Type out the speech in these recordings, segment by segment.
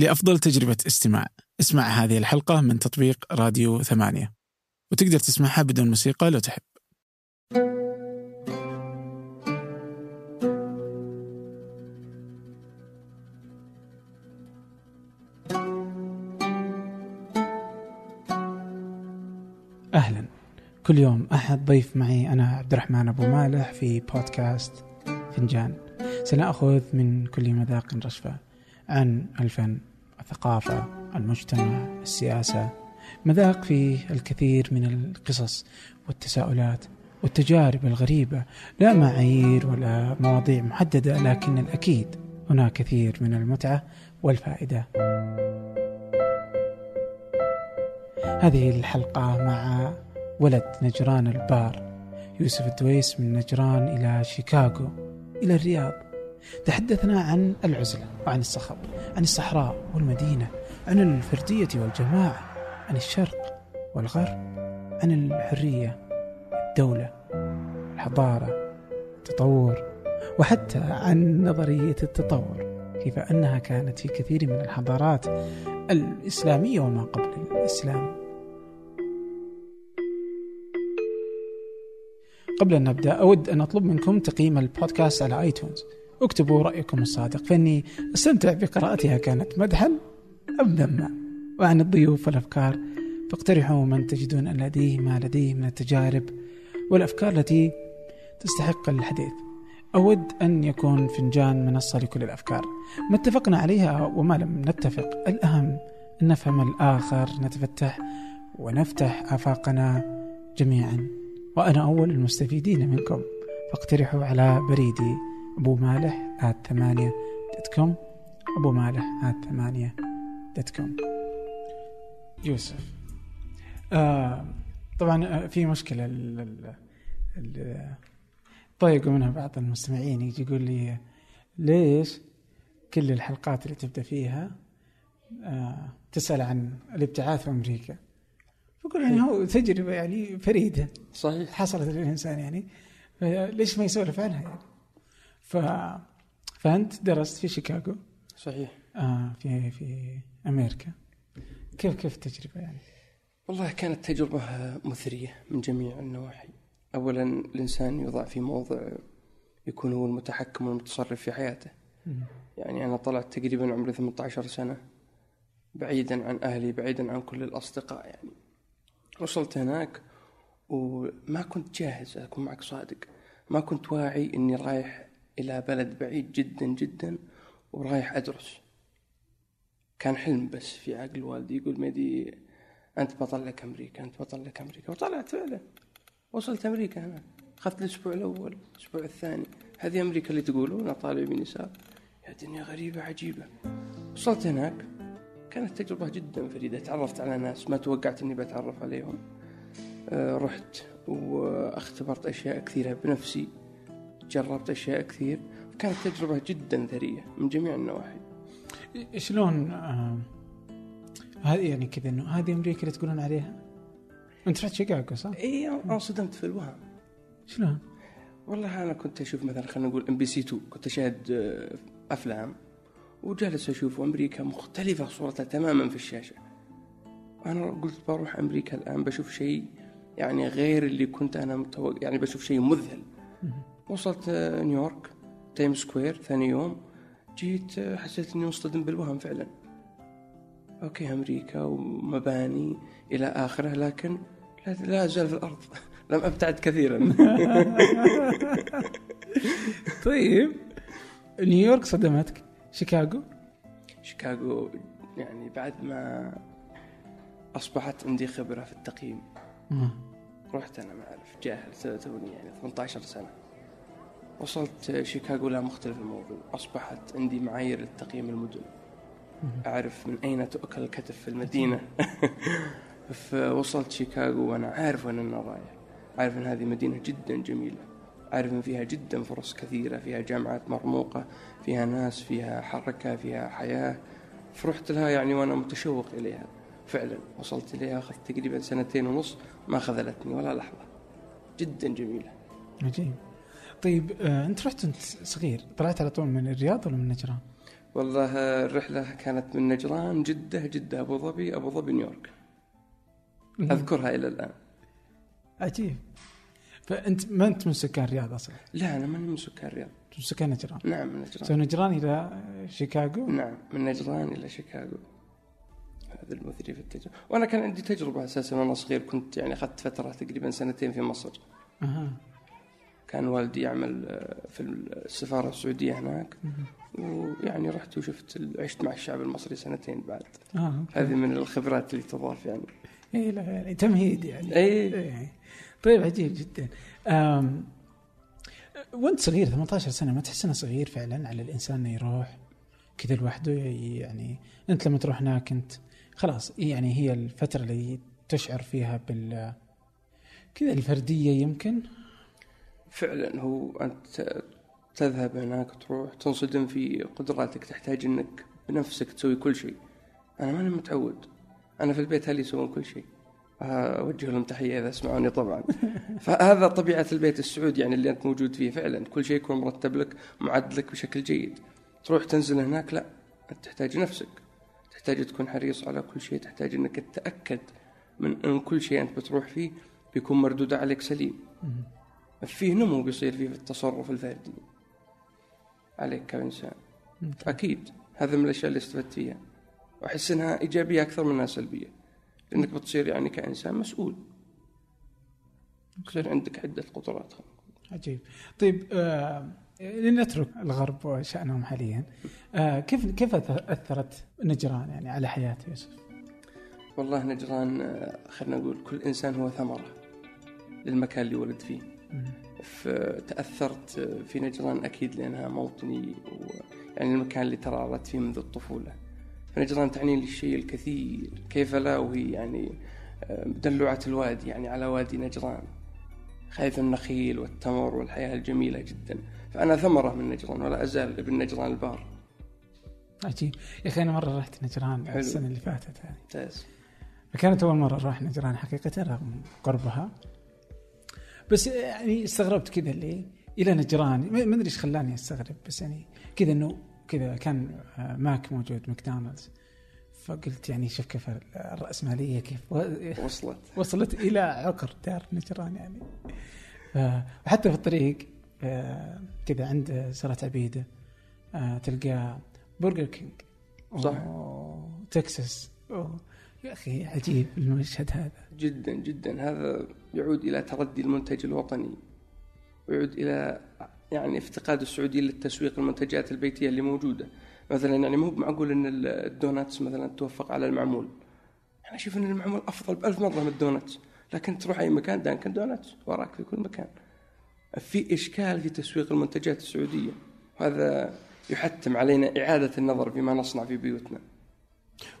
لأفضل تجربة استماع. اسمع هذه الحلقة من تطبيق راديو ثمانية. وتقدر تسمعها بدون موسيقى لو تحب. أهلا. كل يوم أحد ضيف معي أنا عبد الرحمن أبو مالح في بودكاست فنجان. سنأخذ من كل مذاق رشفة عن الفن. الثقافة المجتمع السياسة مذاق فيه الكثير من القصص والتساؤلات والتجارب الغريبة. لا معايير ولا مواضيع محددة لكن الأكيد هناك كثير من المتعة والفائدة. هذه الحلقة مع ولد نجران البار يوسف الدويس من نجران إلى شيكاغو إلى الرياض. تحدثنا عن العزلة وعن الصخب عن الصحراء والمدينة عن الفردية والجماعة عن الشرق والغرب عن الحرية الدولة الحضارة التطور وحتى عن نظرية التطور كيف أنها كانت في كثير من الحضارات الإسلامية وما قبل الإسلام. قبل أن نبدأ أود أن أطلب منكم تقييم البودكاست على آيتونز اكتبوا رأيكم الصادق فإني أستمتع بقراءتها كانت مدحا أم ذما؟ وعن الضيوف والأفكار فاقترحوا من تجدون أن لديه ما لديه من التجارب والأفكار التي تستحق الحديث. أود أن يكون فنجان منصة لكل الأفكار. ما اتفقنا عليها وما لم نتفق. الأهم أن نفهم الآخر نتفتح ونفتح آفاقنا جميعا. وأنا أول المستفيدين منكم. فاقترحوا على بريدي أبو مالح at ثمانية dot com. أبو مالح at ثمانية dot com. يوسف. آه طبعا آه، في مشكلة ال- ال- ضايقوا منها بعض المستمعين يجي يقول لي ليش كل الحلقات اللي تبدأ فيها آه تسأل عن الابتعاث في أمريكا فقول يعني هو تجربة يعني فريدة. صحيح. حصلت للإنسان يعني. ليش ما يسولف عنها يعني؟ ف فأنت درست في شيكاغو. صحيح. آه في في أمريكا. كيف كيف التجربة يعني؟ والله كانت تجربة مثرية من جميع النواحي. أولا الإنسان يوضع في موضع يكون هو المتحكم والمتصرف في حياته. يعني أنا طلعت تقريبا عمري 18 سنة بعيدا عن أهلي بعيدا عن كل الأصدقاء يعني. وصلت هناك وما كنت جاهز أكون معك صادق. ما كنت واعي إني رايح إلى بلد بعيد جدا جدا ورايح أدرس. كان حلم بس في عقل والدي يقول ميدي أنت بطل لك أمريكا أنت بطل لك أمريكا. وطلعت فعلا. وصلت أمريكا أنا. أخذت الأسبوع الأول الأسبوع الثاني. هذه أمريكا اللي تقولون طالع بنساء يا دنيا غريبة عجيبة. وصلت هناك. كانت تجربة جدا فريدة. تعرفت على ناس ما توقعت أني بتعرف عليهم. آه، رحت وأختبرت أشياء كثيرة بنفسي. جربت أشياء كثير كانت تجربة جدا ثرية من جميع النواحي شلون آه هذه يعني كذا إنه هذه أمريكا اللي تقولون عليها؟ أنت رحت شيكاغو صح؟ إي انصدمت في الوهم شلون؟ والله أنا كنت أشوف مثلا خلينا نقول MBC 2 كنت أشاهد آه، أفلام وجالس أشوف أمريكا مختلفة صورتها تماما في الشاشة أنا قلت بروح أمريكا الآن بشوف شيء يعني غير اللي كنت أنا متوقع يعني بشوف شيء مذهل وصلت آه، نيويورك Time Square ثاني يوم جيت آه، حسيت إني مصطدم بالوهم فعلا. okay أمريكا ومباني إلى آخره لكن لا, أزال في الأرض. لم أبتعد كثيرا. طيب نيويورك صدمتك؟ شيكاغو؟ شيكاغو يعني بعد ما أصبحت عندي خبرة في التقييم. رحت أنا ما أعرف جاهل توني يعني 18 سنة. وصلت شيكاغو لا مختلف الموضوع. أصبحت عندي معايير لتقييم المدن. أعرف من أين تؤكل الكتف في المدينة. فوصلت شيكاغو وأنا عارف وين أنا رايح عارف إن هذه مدينة جدا جميلة. عارف إن فيها جدا فرص كثيرة فيها جامعات مرموقة فيها ناس فيها حركة فيها حياة. فرحت لها يعني وأنا متشوق إليها. فعلا وصلت إليها أخذت تقريبا سنتين ونص ما خذلتني ولا لحظة. جدا جميلة. عجيب. طيب آه انت رحت انت صغير؟ طلعت على طول من الرياض ولا من نجران؟ والله الرحلة كانت من نجران جدة جدة أبو ظبي أبو ظبي نيويورك. أذكرها إلى الآن. عجيب. فأنت ما أنت من سكان الرياض أصلا؟ لا أنا ماني من سكان الرياض. من سكان نجران. نعم من نجران. so نجران إلى شيكاغو؟ نعم من نجران إلى شيكاغو. هذا المثري في التجربة. وأنا كان عندي تجربة أساسا وأنا صغير كنت يعني أخذت فترة تقريبا سنتين في مصر. أها. كان والدي يعمل آه، في السفارة السعودية هناك. ويعني رحت وشفت عشت مع الشعب المصري سنتين بعد. okay. هذه من الخبرات اللي تضاف يعني. اي لا يعني تمهيد يعني. اي إيه. طيب عجيب جدا. وانت صغير 18 سنة ما تحس إنه صغير فعلا على الإنسان إنه يروح كذا لوحده؟ يعني أنت لما تروح هناك أنت خلاص يعني هي الفترة اللي تشعر فيها بال كذا الفردية يمكن؟ فعلا هو انت تذهب هناك تروح تنصدم في قدراتك تحتاج إنك بنفسك تسوي كل شيء. أنا ماني متعود. أنا في البيت أهلي يسوون كل شيء؟ أوجه لهم تحية إذا يسمعوني طبعا. فهذا طبيعة البيت السعودي يعني اللي أنت موجود فيه فعلا. كل شيء يكون مرتب لك معد لك بشكل جيد. تروح تنزل هناك لا. أنت تحتاج نفسك. تحتاج تكون حريص على كل شيء. تحتاج إنك تتأكد من إن كل شيء أنت بتروح فيه بيكون مردود عليك سليم. فيه نمو بيصير فيه في التصرف الفردي. عليك كإنسان أكيد. هذا من الأشياء اللي استفدت فيها وأحس أنها إيجابية أكثر منها سلبية. لأنك بتصير يعني كإنسان مسؤول. يصير عندك عدة قدرات. عجيب. طيب آه لنترك الغرب وشأنهم حاليا. آه كيف كيف أثرت نجران يعني على حياة يوسف؟ والله نجران آه، خلينا نقول كل إنسان هو ثمرة للمكان اللي ولد فيه. تأثرت في نجران أكيد لأنها موطني ويعني المكان اللي ترعرت فيه منذ الطفولة. فنجران تعني لي الشيء الكثير. كيف لا؟ وهي يعني آه، دلوعة الوادي يعني على وادي نجران. خيف النخيل والتمر والحياة الجميلة جدا. فأنا ثمرة من نجران ولا أزال ابن نجران البار. عجيب. يا أخي أنا مرة رحت نجران حلو. السنة اللي فاتت هذه. ممتاز. فكانت أول مرة أروح نجران حقيقة رغم قربها. بس يعني استغربت كذا اللي إلى نجران ما أدري إيش خلاني أستغرب بس يعني كذا إنه كذا كان آه، ماك موجود ماكدونالدز. فقلت يعني شوف كيف الرأسمالية كيف وصلت. وصلت إلى عقر دار نجران يعني. ف- وحتى في الطريق آه، كذا عند سراة عبيدة آه، تلقى برجر كينج. صح. تكساس. أوه. يا أخي عجيب المشهد هذا. جدا جدا. هذا يعود إلى تردي المنتج الوطني ويعود إلى يعني افتقاد السعوديين للتسويق المنتجات البيتية اللي موجودة. مثلا يعني مو معقول أن الدوناتس مثلا تفوق على المعمول. أنا أشوف أن المعمول أفضل بألف مرة من الدوناتس. لكن تروح أي مكان دانكن دوناتس وراك في كل مكان. في إشكال في تسويق المنتجات السعودية. وهذا يحتم علينا إعادة النظر فيما نصنع في بيوتنا.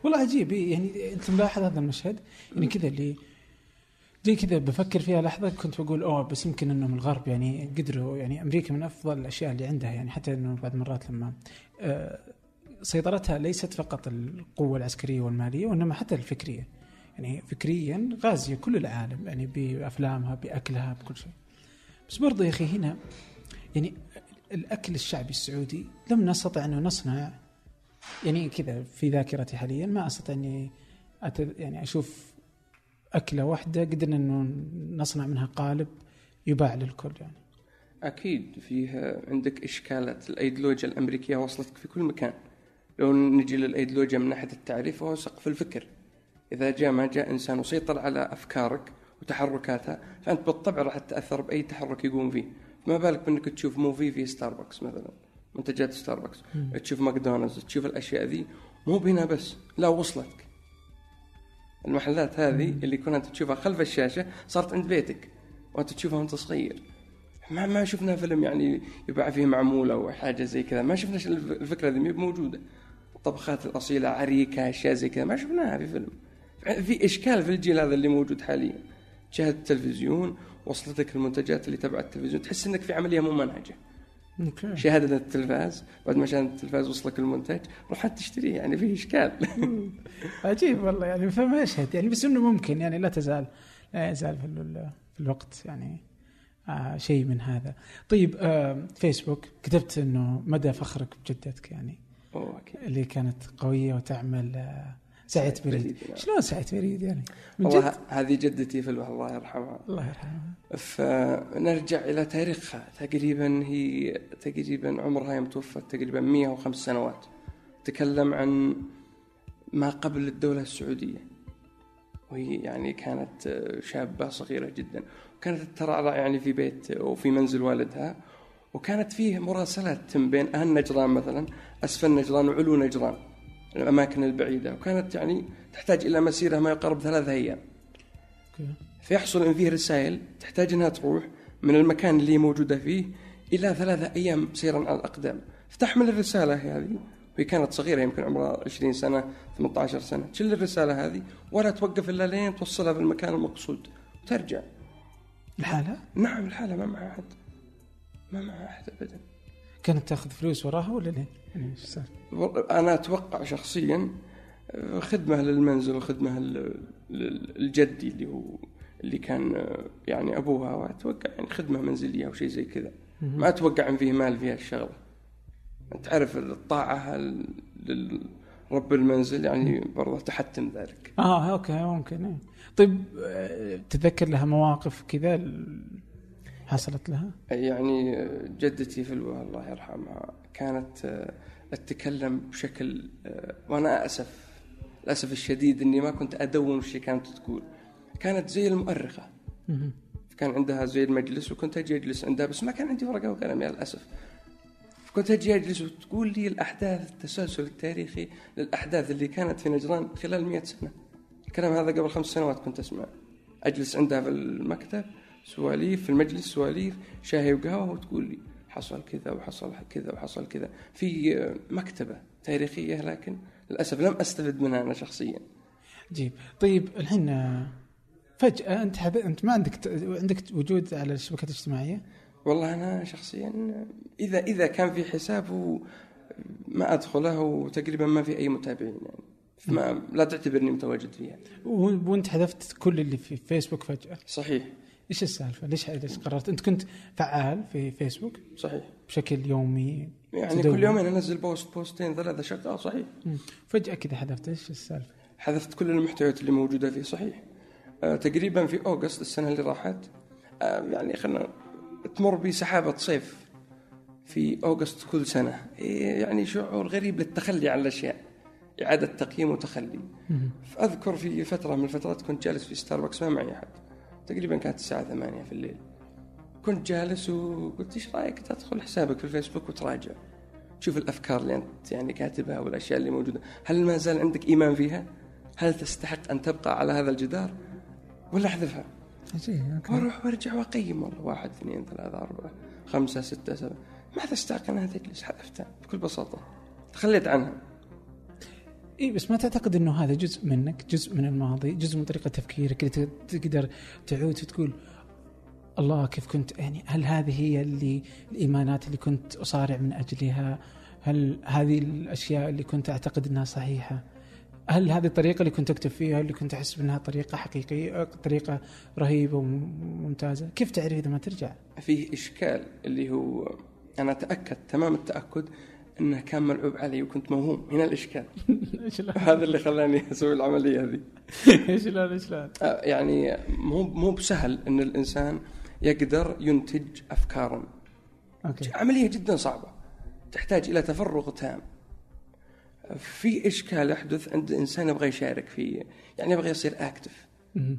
والله عجيب. إيه، يعني أنت ملاحظ هذا المشهد؟ يعني كذا اللي زي كذا بفكر فيها لحظة كنت بقول أوه بس يمكن إنهم الغرب يعني قدروا يعني أمريكا من أفضل الأشياء اللي عندها يعني حتى إنه بعض المرات لما آه، سيطرتها ليست فقط القوة العسكرية والمالية وإنما حتى الفكرية. يعني فكريا غازية كل العالم يعني بأفلامها بأكلها بكل شيء. بس برضه يا أخي هنا يعني الأكل الشعبي السعودي لم نستطع انه نصنع يعني كذا في ذاكرتي حاليا ما أستطيع إني أت... يعني أشوف أكلة واحدة قدرنا إنه نصنع منها قالب يباع للكل يعني. أكيد فيها عندك إشكالات. الأيديولوجيا الأمريكية وصلتك في كل مكان. لو نجي للأيديولوجيا من ناحية التعريف فهو سقف الفكر. إذا جاء ما جاء إنسان وسيطر على أفكارك وتحركاتها فأنت بالطبع راح تتأثر بأي تحرك يقوم فيه. ما بالك بأنك تشوف موفي في ستاربكس مثلا. منتجات ستاربكس تشوف ماكدونالدز تشوف الأشياء ذي مو بهنا بس لا وصلتك. المحلات هذه اللي كنت تشوفها خلف الشاشة صارت عند بيتك وأنت تشوفها وأنت صغير. ما ما شفنا فيلم يعني يباع فيه معمول أو حاجة زي كذا. ما شفنا الف- الفكرة ذي موجودة. الطبخات الأصيلة عريكة أشياء زي كذا. ما شفناها في فيلم. في إشكال في الجيل هذا اللي موجود حاليا. تشاهد التلفزيون وصلتك المنتجات اللي تبع التلفزيون. تحس إنك في عملية ممنهجه Okay. شاهدت التلفاز بعد ما شاهدت التلفاز وصلك المنتج رحت تشتريه يعني فيه إشكال. عجيب والله يعني فمشهد يعني بس إنه ممكن يعني لا تزال لا يزال في, ال- في الوقت يعني آه شيء من هذا. طيب آه فيسبوك كتبت إنه مدى فخرك بجدتك يعني أكيد. اللي كانت قوية وتعمل آه، سعه سعة بريد نعم. شلون سعه بريد يعني؟ من والله جد؟ هذه جدتي في الله يرحمها. الله يرحمه فنرجع إلى تاريخها. تقريبا هي تقريبا عمرها يوم توفت تقريبا 105 سنوات. تكلم عن ما قبل الدولة السعودية. وهي يعني كانت شابة صغيرة جدا. وكانت ترعرع يعني في بيت وفي منزل والدها. وكانت فيه مراسلات تم بين أهل نجران مثلا أسفل نجران وعلو نجران. الأماكن البعيدة. وكانت يعني تحتاج إلى مسيرة ما يقارب ثلاثة أيام. فيحصل إن فيه رسائل تحتاج إنها تروح من المكان اللي هي موجودة فيه إلى ثلاثة أيام سيرا على الأقدام. فتحمل الرسالة هذه. وهي كانت صغيرة يمكن عمرها 20 سنة 18 سنة. تشيل الرسالة هذه ولا توقف إلا لين توصلها في المكان المقصود. وترجع. لحالها؟ نعم الحاله ما معها أحد. ما معها أحد ابدا. كانت تأخذ فلوس وراها ولا ليه؟ يعني؟ أنا أتوقع شخصيا آه، خدمة للمنزل وخدمة لل- لل- للجدي اللي هو اللي كان آه، يعني أبوها وأتوقع يعني خدمة منزلية أو شيء زي كذا ما أتوقع إن فيه مال في هالشغلة تعرف الطاعة ال- لرب المنزل يعني برضه تحتم ذلك آه أوكي ممكن إيه. طيب آه، تتذكر لها مواقف كذا حصلت لها؟ يعني آه، جدتي في الله يرحمها كانت آه، تتكلم بشكل آه، وأنا أسف للأسف الشديد إني ما كنت أدون وش كانت تقول. كانت زي المؤرخة. مهم. كان عندها زي المجلس وكنت أجي أجلس عندها بس ما كان عندي ورقة وقلم يا للأسف. كنت أجي أجلس وتقول لي الأحداث التسلسل التاريخي للأحداث اللي كانت في نجران خلال مئة سنة. الكلام هذا قبل خمس سنوات كنت أسمع. أجلس عندها في المكتب سواليف في المجلس سواليف شاهي وقهوة وتقول لي. حصل كذا وحصل كذا وحصل كذا. في مكتبة تاريخية لكن للأسف لم أستفد منها أنا شخصيا. عجيب طيب الحين آه، فجأة أنت حب... أنت ما عندك ت... عندك وجود على الشبكات الاجتماعية؟ والله أنا شخصيا إذا إذا كان في حساب ما أدخله وتقريبا ما في أي متابعين يعني. ما لا تعتبرني متواجد فيها. وأنت حذفت كل اللي في فيسبوك فجأة، صحيح. إيش السالفة؟ ليش ليش قررت؟ أنت كنت فعال في فيسبوك صحيح بشكل يومي يعني تدون. كل يومين أنزل post بوستين ثلاثة شغال صحيح مم. فجأة كذا حذفت إيش السالفة؟ حذفت كل المحتويات اللي موجودة فيه صحيح آه تقريبا في August السنة اللي راحت آه يعني خلينا تمر بسحابة صيف في August كل سنة إيه يعني شعور غريب للتخلي عن الأشياء إعادة تقييم وتخلي مم. فأذكر في فترة من الفترات كنت جالس في ستاربكس ما معي أحد تقريبا كانت الساعة 8 في الليل. كنت جالس وقلت إيش رأيك تدخل حسابك في الفيسبوك وتراجع؟ تشوف الأفكار اللي أنت يعني كاتبها والأشياء اللي موجودة. هل ما زال عندك إيمان فيها؟ هل تستحق أن تبقى على هذا الجدار؟ ولا أحذفها. أوكي. وأروح وأرجع وأقيم والله. واحد اثنين ثلاثة أربعة خمسة ستة سبعة. ما تستحق انها تجلس حذفتها بكل بساطة. تخليت عنها. إي بس ما تعتقد إنه هذا جزء منك، جزء من الماضي، جزء من طريقة تفكيرك اللي تقدر تعود وتقول الله كيف كنت يعني هل هذه هي اللي الإيمانات اللي كنت أصارع من أجلها؟ هل هذه الأشياء اللي كنت أعتقد إنها صحيحة؟ هل هذه الطريقة اللي كنت أكتب فيها اللي كنت أحس انها طريقة حقيقية طريقة رهيبة وممتازة؟ كيف تعرف إذا ما ترجع؟ فيه إشكال اللي هو أنا أتأكد تمام التأكد أنه كان ملعوب علي وكنت موهوم. هنا الإشكال. شلون؟ هذا اللي خلاني أسوي العملية هذه. شلون شلون؟ آه، يعني مو مو بسهل أن الإنسان يقدر ينتج أفكارا. أوكي. عملية جدا صعبة. تحتاج إلى تفرغ تام. في إشكال يحدث عند إنسان يبغى يشارك في يعني يبغى يصير مهم.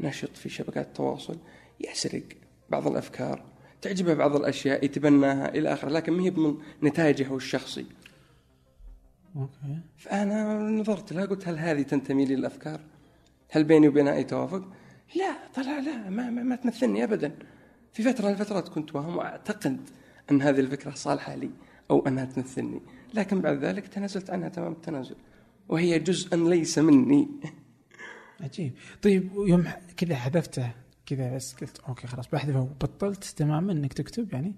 نشط في شبكات التواصل. يسرق بعض الأفكار. تعجبه بعض الأشياء يتبناها إلى آخره لكن ما هي من نتاجه الشخصي. أوكي. فأنا نظرت لها قلت هل هذه تنتمي لي الافكار؟ هل بيني وبينها أي توافق؟ لا طلع لا ما, ما, ما تمثلني ابدا. في فترة من الفترات كنت وهم وأعتقد أن هذه الفكرة صالحة لي أو أنها تمثلني. لكن بعد ذلك تنازلت عنها تمام التنازل. وهي جزءا ليس مني. عجيب. طيب يوم كذا حذفته. كذا بس قلت okay خلاص بحذفه وبطلت تماما إنك تكتب يعني؟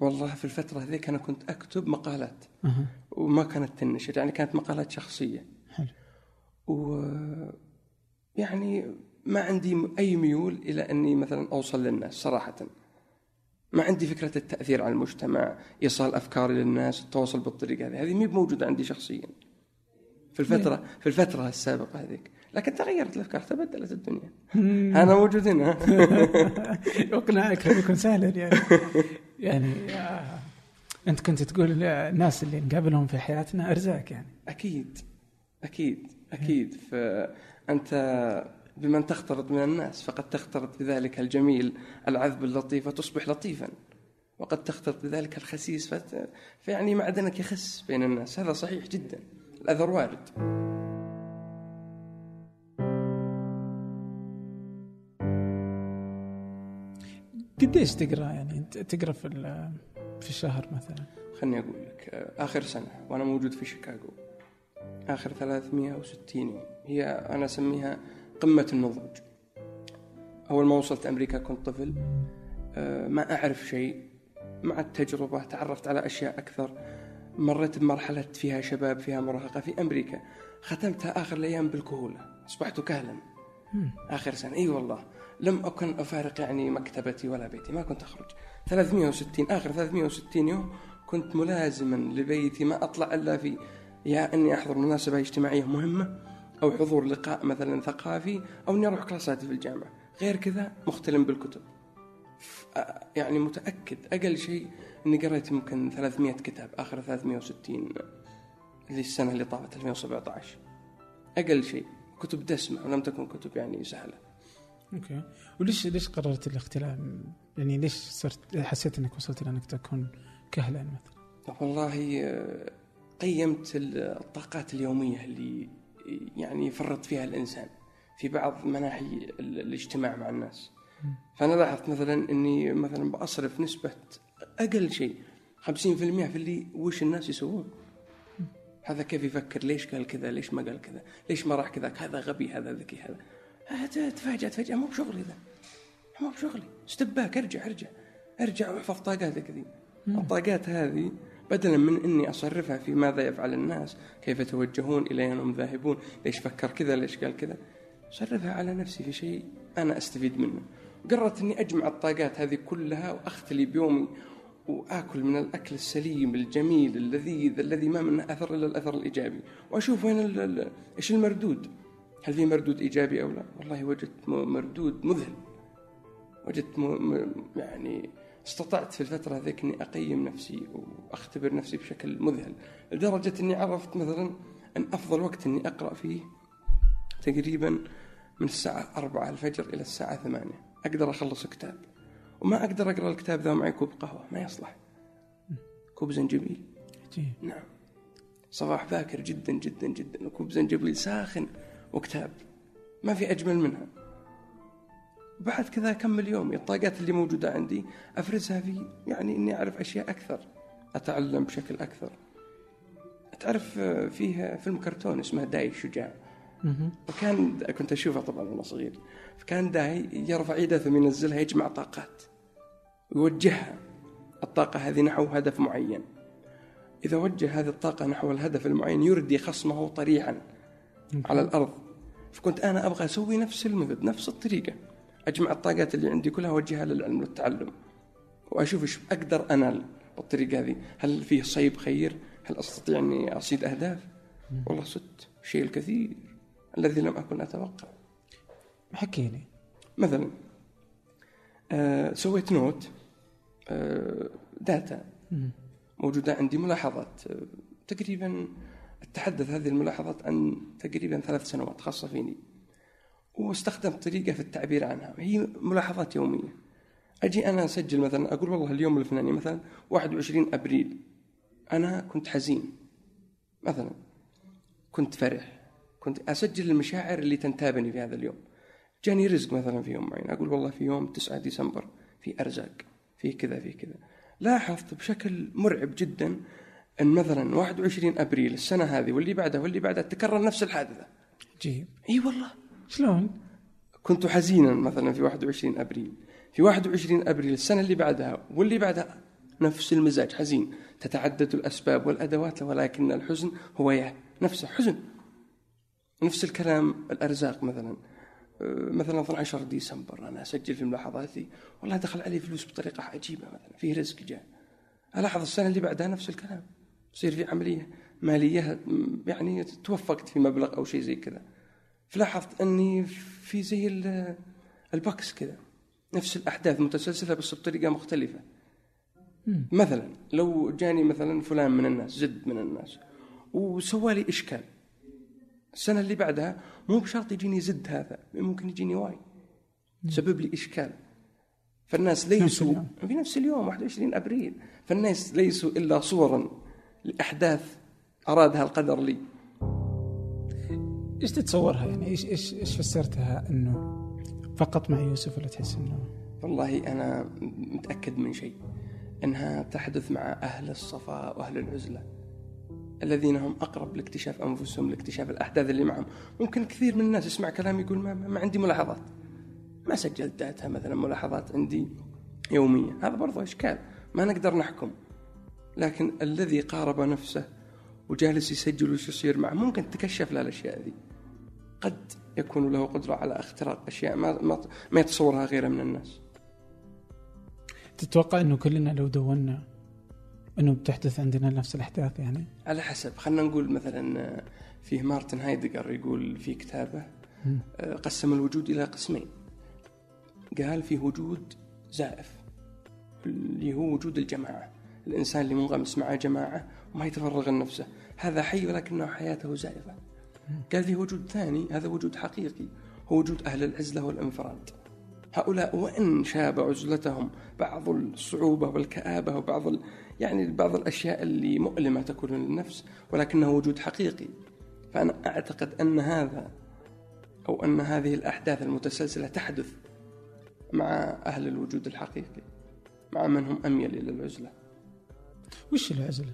والله في الفترة هذيك أنا كنت أكتب مقالات. أها. وما كانت تنشر يعني كانت مقالات شخصية. حلو. و يعني ما عندي أي ميول إلى أني مثلا أوصل للناس صراحة. ما عندي فكرة التأثير على المجتمع إيصال افكاري للناس التواصل بالطريقة هذه. هذه مي موجودة عندي شخصيا. في الفترة في الفترة السابقة هذيك. لكن تغيرت الأفكار تبدلت الدنيا. أنا موجود هنا. اقناعك يكون سهلا يعني. يعني آه، أنت كنت تقول الناس اللي نقابلهم في حياتنا أرزاق يعني. أكيد أكيد أكيد. فانت بمن تختلط من الناس فقد تختلط بذلك الجميل العذب اللطيف وتصبح لطيفا. وقد تختلط بذلك الخسيس فت... فيعني معدنك يخس بين الناس. هذا صحيح جدا. الأثر وارد قديش تقرأ يعني؟ تقرأ في في الشهر مثلا. خلني أقول لك آخر سنة وأنا موجود في شيكاغو. آخر 360 يوم هي أنا أسميها قمة النضوج. أول ما وصلت أمريكا كنت طفل آه، ما أعرف شيء مع التجربة تعرفت على أشياء أكثر. مريت بمرحلة فيها شباب فيها مراهقة في أمريكا. ختمتها آخر الأيام بالكهولة. أصبحت كهلا. آخر سنة. إي والله. لم أكن أفارق يعني مكتبتي ولا بيتي ما كنت أخرج. 360 آخر 360 يوم كنت ملازما لبيتي ما أطلع إلا في يا أني أحضر مناسبة اجتماعية مهمة أو حضور لقاء مثلا ثقافي أو أني أروح كلاساتي في الجامعة. غير كذا مختلم بالكتب. يعني متأكد أقل شيء أني قريت يمكن 300 كتاب آخر 360 اللي السنة اللي طافت 2017 أقل شيء كتب دسمة ولم تكن كتب يعني سهلة. أوكي وليش ليش قررت الاختلاف؟ يعني ليش صرت حسيت إنك وصلت إلى أنك تكون كهلا مثلا؟ والله قيمت الطاقات اليومية اللي يعني يفرط فيها الإنسان في بعض مناحي الاجتماع مع الناس. فأنا لاحظت مثلا إني مثلا بأصرف نسبة أقل شيء 50% في اللي وش الناس يسوون. هذا كيف يفكر ليش قال كذا ليش ما قال كذا ليش ما راح كذا هذا غبي هذا ذكي هذا تفاجأت فجأة مو بشغلي ذا. مو بشغلي. استباك ارجع ارجع. ارجع واحفظ طاقاتك ذي. الطاقات هذه بدلا من إني أصرفها في ماذا يفعل الناس كيف يتوجهون إلى اين هم ذاهبون ليش فكر كذا ليش قال كذا. صرفها على نفسي في شيء أنا أستفيد منه. قررت إني أجمع الطاقات هذه كلها وأختلي بيومي وآكل من الأكل السليم الجميل اللذيذ الذي ما منه أثر إلا الأثر الإيجابي. وأشوف وين إيش المردود. هل في مردود إيجابي أو لا؟ والله وجدت مردود مذهل. وجدت م... يعني استطعت في الفترة هذيك أني أقيم نفسي وأختبر نفسي بشكل مذهل لدرجة أني عرفت مثلا أن أفضل وقت أني أقرأ فيه تقريبا من الساعة أربعة الفجر إلى الساعة ثمانية. أقدر أخلص كتاب. وما أقدر أقرأ الكتاب ذا معي كوب قهوة ما يصلح. كوب زنجبيل. نعم. صباح باكر جدا جدا جدا وكوب زنجبيل ساخن. وكتاب. ما في أجمل منها. بعد كذا أكمل يومي الطاقات اللي موجودة عندي أفرزها في يعني إني أعرف أشياء أكثر أتعلم بشكل أكثر. تعرف فيه فيلم كرتون اسمه داي الشجاع وكان كنت أشوفه طبعا وأنا صغير. فكان داي يرفع يده ثم ينزلها يجمع طاقات. ويوجهها الطاقة هذه نحو هدف معين. إذا وجه هذه الطاقة نحو الهدف المعين يردي خصمه طريحا على الأرض. فكنت أنا أبغى أسوي نفس ال method نفس الطريقة. أجمع الطاقات اللي عندي كلها اوجهها للعلم والتعلم. وأشوف إيش أقدر انال بالطريقة هذه. هل فيه صيب خير؟ هل أستطيع أني أصيد أهداف؟ والله صدت. الشيء الكثير الذي لم أكن أتوقع. حكي لي مثلا آه سويت note آه data. موجودة عندي ملاحظات آه تقريبا أتحدث هذه الملاحظات عن تقريبا ثلاث سنوات خاصة فيني. واستخدمت طريقة في التعبير عنها. هي ملاحظات يومية. أجي أنا أسجل مثلا أقول والله اليوم الفلاني مثلا 21 أبريل. أنا كنت حزين. مثلا كنت فرح. كنت أسجل المشاعر اللي تنتابني في هذا اليوم. جاني رزق مثلا في يوم معين. أقول والله في يوم 9 ديسمبر في أرزاق في كذا في كذا. لاحظت بشكل مرعب جدا أن مثلا 21 أبريل السنة هذه واللي بعدها واللي بعدها تكرر نفس الحادثة. عجيب إي والله. شلون؟ كنت حزينا مثلا في 21 أبريل. في 21 أبريل السنة اللي بعدها واللي بعدها نفس المزاج حزين. تتعدد الأسباب والأدوات ولكن الحزن هو نفسه حزن. نفس الكلام الأرزاق مثلا. آه، مثلا 12 ديسمبر أنا أسجل في ملاحظاتي. والله دخل علي فلوس بطريقة عجيبة مثلا في رزق جاء. ألاحظ السنة اللي بعدها نفس الكلام. يصير في عملية مالية م، يعني توفقت في مبلغ أو شيء زي كذا. فلاحظت أني في زي ال- البكس كذا نفس الأحداث متسلسلة بس بطريقة مختلفة. مم. مثلا لو جاني مثلا فلان من الناس زد من الناس وسوى لي إشكال. السنة اللي بعدها مو بشرط يجيني زد هذا ممكن يجيني واي. سبب لي إشكال. فالناس ليسوا. في نفس اليوم 21 أبريل. فالناس ليسوا إلا صورا. لاحداث أرادها القدر لي. إيش تتصورها يعني؟ إيش إيش إيش فسرتها إنه فقط مع يوسف ولا تحس إنه؟ والله أنا متأكد من شيء إنها تحدث مع أهل الصفاء وأهل العزلة الذين هم أقرب لاكتشاف أنفسهم لاكتشاف الأحداث اللي معهم. ممكن كثير من الناس يسمع كلام يقول ما, ما عندي ملاحظات. ما سجلت داتا مثلا ملاحظات عندي يومية. هذا برضو إشكال. ما نقدر نحكم. لكن الذي قارب نفسه وجالس يسجل وش يصير معه ممكن تكشف له الأشياء ذي. قد يكون له قدرة على اختراق أشياء ما ما, ما يتصورها غيره من الناس. تتوقع إنه كلنا لو دورنا إنه بتحدث عندنا نفس الأحداث يعني؟ على حسب. خلينا نقول مثلا آه، فيه مارتن هايدجر يقول في كتابه. آه، قسم الوجود إلى قسمين. قال في وجود زائف اللي هو وجود الجماعة. الإنسان اللي منغمس مع جماعة وما يتفرغ لنفسه. هذا حي ولكنه حياته زائفه قال في وجود ثاني هذا وجود حقيقي هو وجود أهل العزلة والانفراد. هؤلاء وإن شاب عزلتهم بعض الصعوبة والكآبة وبعض ال... يعني بعض الأشياء اللي مؤلمة تكون للنفس ولكنه وجود حقيقي. فأنا أعتقد أن هذا أو أن هذه الأحداث المتسلسلة تحدث مع أهل الوجود الحقيقي مع من هم أميل إلى العزلة. وش العزلة؟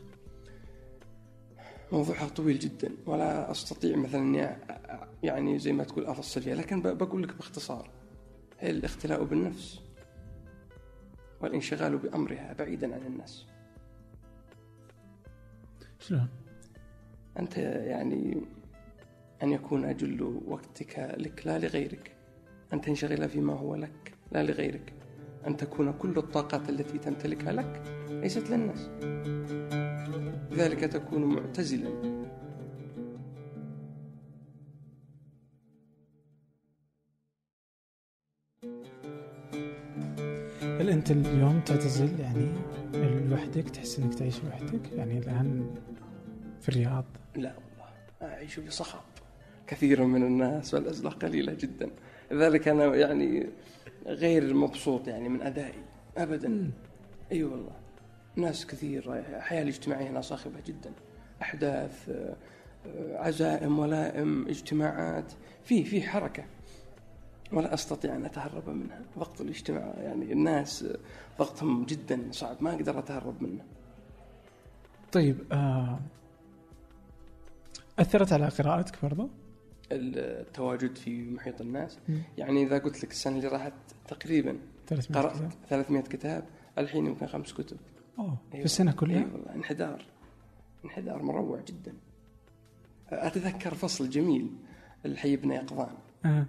موضوعها طويل جدا ولا أستطيع مثلا يعني زي ما تقول أفصل فيها لكن بقول لك باختصار هي الاختلاء بالنفس والانشغال بأمرها بعيدا عن الناس شلون؟ أنت يعني أن يكون أجل وقتك لك لا لغيرك أن تنشغل فيما هو لك لا لغيرك أن تكون كل الطاقات التي تمتلكها لك ليست للناس. لذلك تكون معتزلا. هل أنت اليوم تعتزل؟ يعني لوحدك تحس إنك تعيش لوحدك؟ يعني الآن في الرياض؟ لا والله أعيش بصخب. كثير من الناس والأزلة قليلة جدا. لذلك أنا يعني غير مبسوط يعني من أدائي. أبدا. أي أيوة والله. ناس كثير الحياة الاجتماعية هنا صاخبة جدا. أحداث آه، عزائم ولائم اجتماعات. في في حركة. ولا أستطيع أن أتهرب منها. ضغط الاجتماع يعني الناس آه، ضغطهم جدا صعب. ما أقدر أتهرب منه. طيب آه أثرت على قراءتك برضو؟ التواجد في محيط الناس. يعني إذا قلت لك السنة اللي راحت تقريبا. 300 قرأت كتاب. 300 كتاب الحين يمكن خمس كتب. أوه في أيوة. السنة كلها؟ اي والله انحدار. انحدار مروع جدا. أتذكر فصل جميل الحي بن يقظان. آه.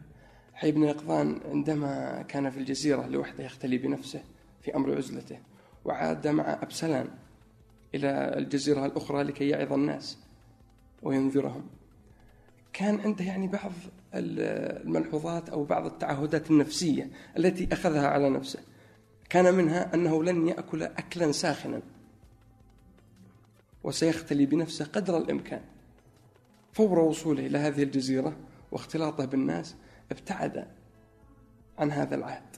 حي بن يقظان عندما كان في الجزيرة لوحده يختلي بنفسه في أمر عزلته وعاد مع أبسلان إلى الجزيرة الأخرى لكي يعظ الناس وينذرهم. كان عنده يعني بعض الملحوظات أو بعض التعهدات النفسية التي أخذها على نفسه. كان منها أنه لن يأكل اكلا ساخنا. وسيختلي بنفسه قدر الإمكان. فور وصوله إلى هذه الجزيرة واختلاطه بالناس ابتعد عن هذا العهد.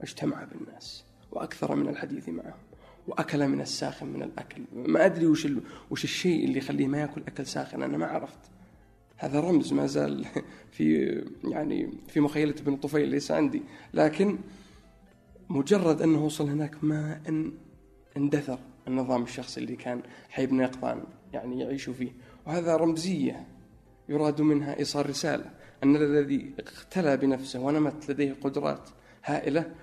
واجتمع بالناس. وأكثر من الحديث معهم. وأكل من الساخن من الأكل. ما أدري وش. وش الشيء اللي يخليه ما يأكل أكل ساخن. أنا ما عرفت. هذا رمز ما زال في يعني في مخيلة ابن طفيل ليس عندي. لكن مجرد أنه وصل هناك ما ان اندثر النظام الشخصي اللي كان حي بن يقظان يعني يعيش فيه. وهذا رمزية يراد منها إيصال رسالة. أن الذي اختلى بنفسه ونمت لديه قدرات هائلة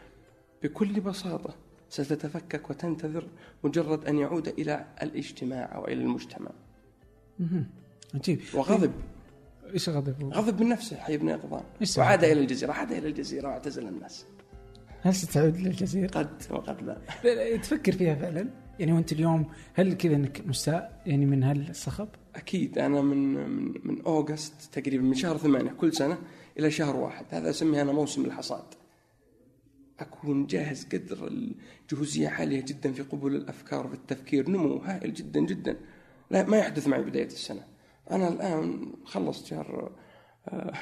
بكل بساطة ستتفكك وتنتظر مجرد أن يعود إلى الاجتماع أو إلى المجتمع. عجيب. وغضب. إيش غضب غضب من نفسه حي بن يقظان؟ وعاد إلى الجزيرة عاد إلى الجزيرة واعتزل الناس. هل ستعود للجزيره؟ قد وقد لا. لا، تفكر فيها فعلا؟ يعني وأنت اليوم هل كذا إنك مستاء؟ يعني من هالصخب؟ أكيد. أنا من من من أوغست تقريبا من شهر ثمانية كل سنة إلى شهر واحد. هذا أسميه أنا موسم الحصاد. أكون جاهز قدر الجهوزية عاليه جدا في قبول الأفكار في التفكير. نمو هائل جدا جدا. لا ما يحدث معي بداية السنة. أنا الآن خلصت شهر آه،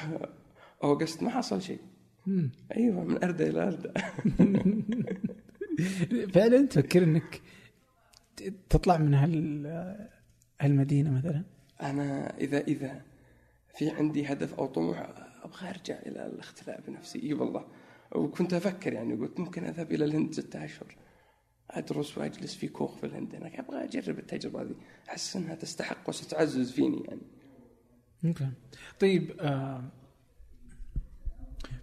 أوغست ما حصل شيء. أيوه من اردا إلى اردا فعلا تفكر إنك تطلع من هال هالمدينة مثلا؟ أنا إذا إذا في عندي هدف أو طموح أبغى أرجع إلى الاختلاء بنفسي. إي والله. وكنت أفكر يعني قلت ممكن أذهب إلى الهند ستة أشهر. أدرس وأجلس في كوخ في الهند هناك أبغى أجرب التجربة هذه. أحس إنها تستحق وستعزز فيني يعني. أوكي. طيب آه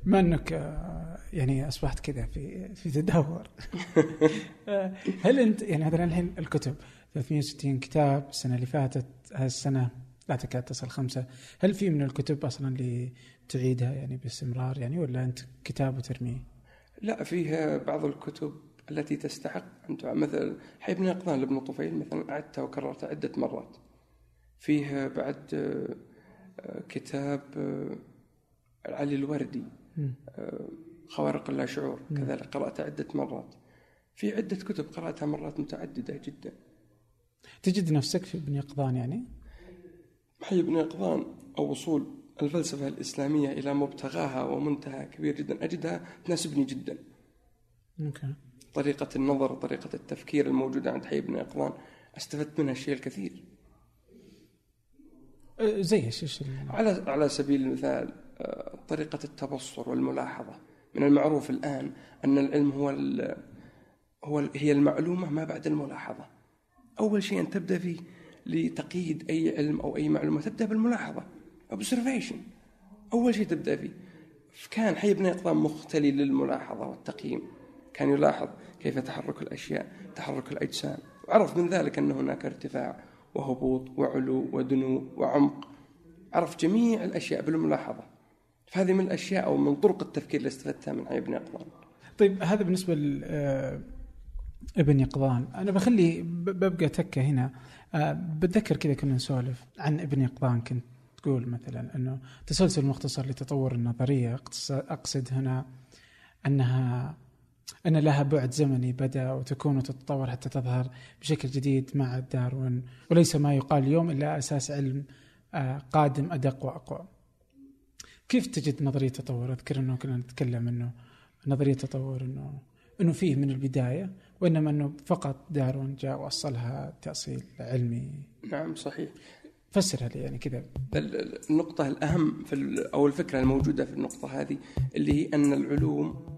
بما إنك آه يعني أصبحت كذا في في تدهور؟ آه، هل أنت يعني مثلا الحين الكتب 360 كتاب السنة اللي فاتت هذه السنة لا تكاد تصل خمسة. هل في من الكتب أصلا اللي تعيدها يعني باستمرار يعني ولا أنت كتاب وترميه؟ لا فيها بعض الكتب التي تستحق أن تعاد مثل حي بن يقظان لابن طفيل مثلا اعدتها وكررتها عدة مرات. فيه بعد آه، كتاب آه، علي الوردي. آه، خوارق اللا شعور كذلك قرأتها عدة مرات. في عدة كتب قرأتها مرات متعددة جدا. تجد نفسك في ابن يقظان يعني؟ حي بن يقظان أو وصول الفلسفة الإسلامية إلى مبتغاها ومنتهى كبير جدا. أجدها تناسبني جدا. أوكي. طريقة النظر طريقة التفكير الموجودة عند حي بن يقظان استفدت منها الشيء الكثير. آه، زي إيش على على سبيل المثال آه، طريقة التبصر والملاحظة. من المعروف الآن أن العلم هو ال هو ال- هي المعلومة ما بعد الملاحظة. أول شيء أن تبدأ فيه لتقييد أي علم أو أي معلومة تبدأ بالملاحظة observation. أول شيء تبدأ فيه. كان حي بن يقظان مختلي للملاحظة والتقييم. كان يلاحظ كيف تحرك الأشياء تحرك الأجسام. وعرف من ذلك أن هناك ارتفاع وهبوط وعلو ودنو وعمق. عرف جميع الأشياء بالملاحظة. فهذه من الأشياء أو من طرق التفكير اللي استفدتها من حي بن يقظان. طيب هذا بالنسبة ل آه، ابن يقظان. أنا بخلي ببقى تكة هنا. آه، بتذكر كذا كنا نسولف عن ابن يقظان. كنت تقول مثلا إنه تسلسل مختصر لتطور النظرية أقص- أقصد هنا أنها أن لها بعد زمني بدأ وتكون وتتطور حتى تظهر بشكل جديد مع داروين وليس ما يقال اليوم إلا أساس علم آه، قادم أدق وأقوى. كيف تجد نظرية التطور؟ أذكر أنه كنا نتكلم أنه نظرية التطور أنه أنه فيه من البداية وإنما أنه فقط داروين جاء واصلها تأصيل علمي نعم صحيح فسرها لي يعني كذا ال- ال- النقطة الأهم في أو الفكرة الموجودة في النقطة هذه اللي هي أن العلوم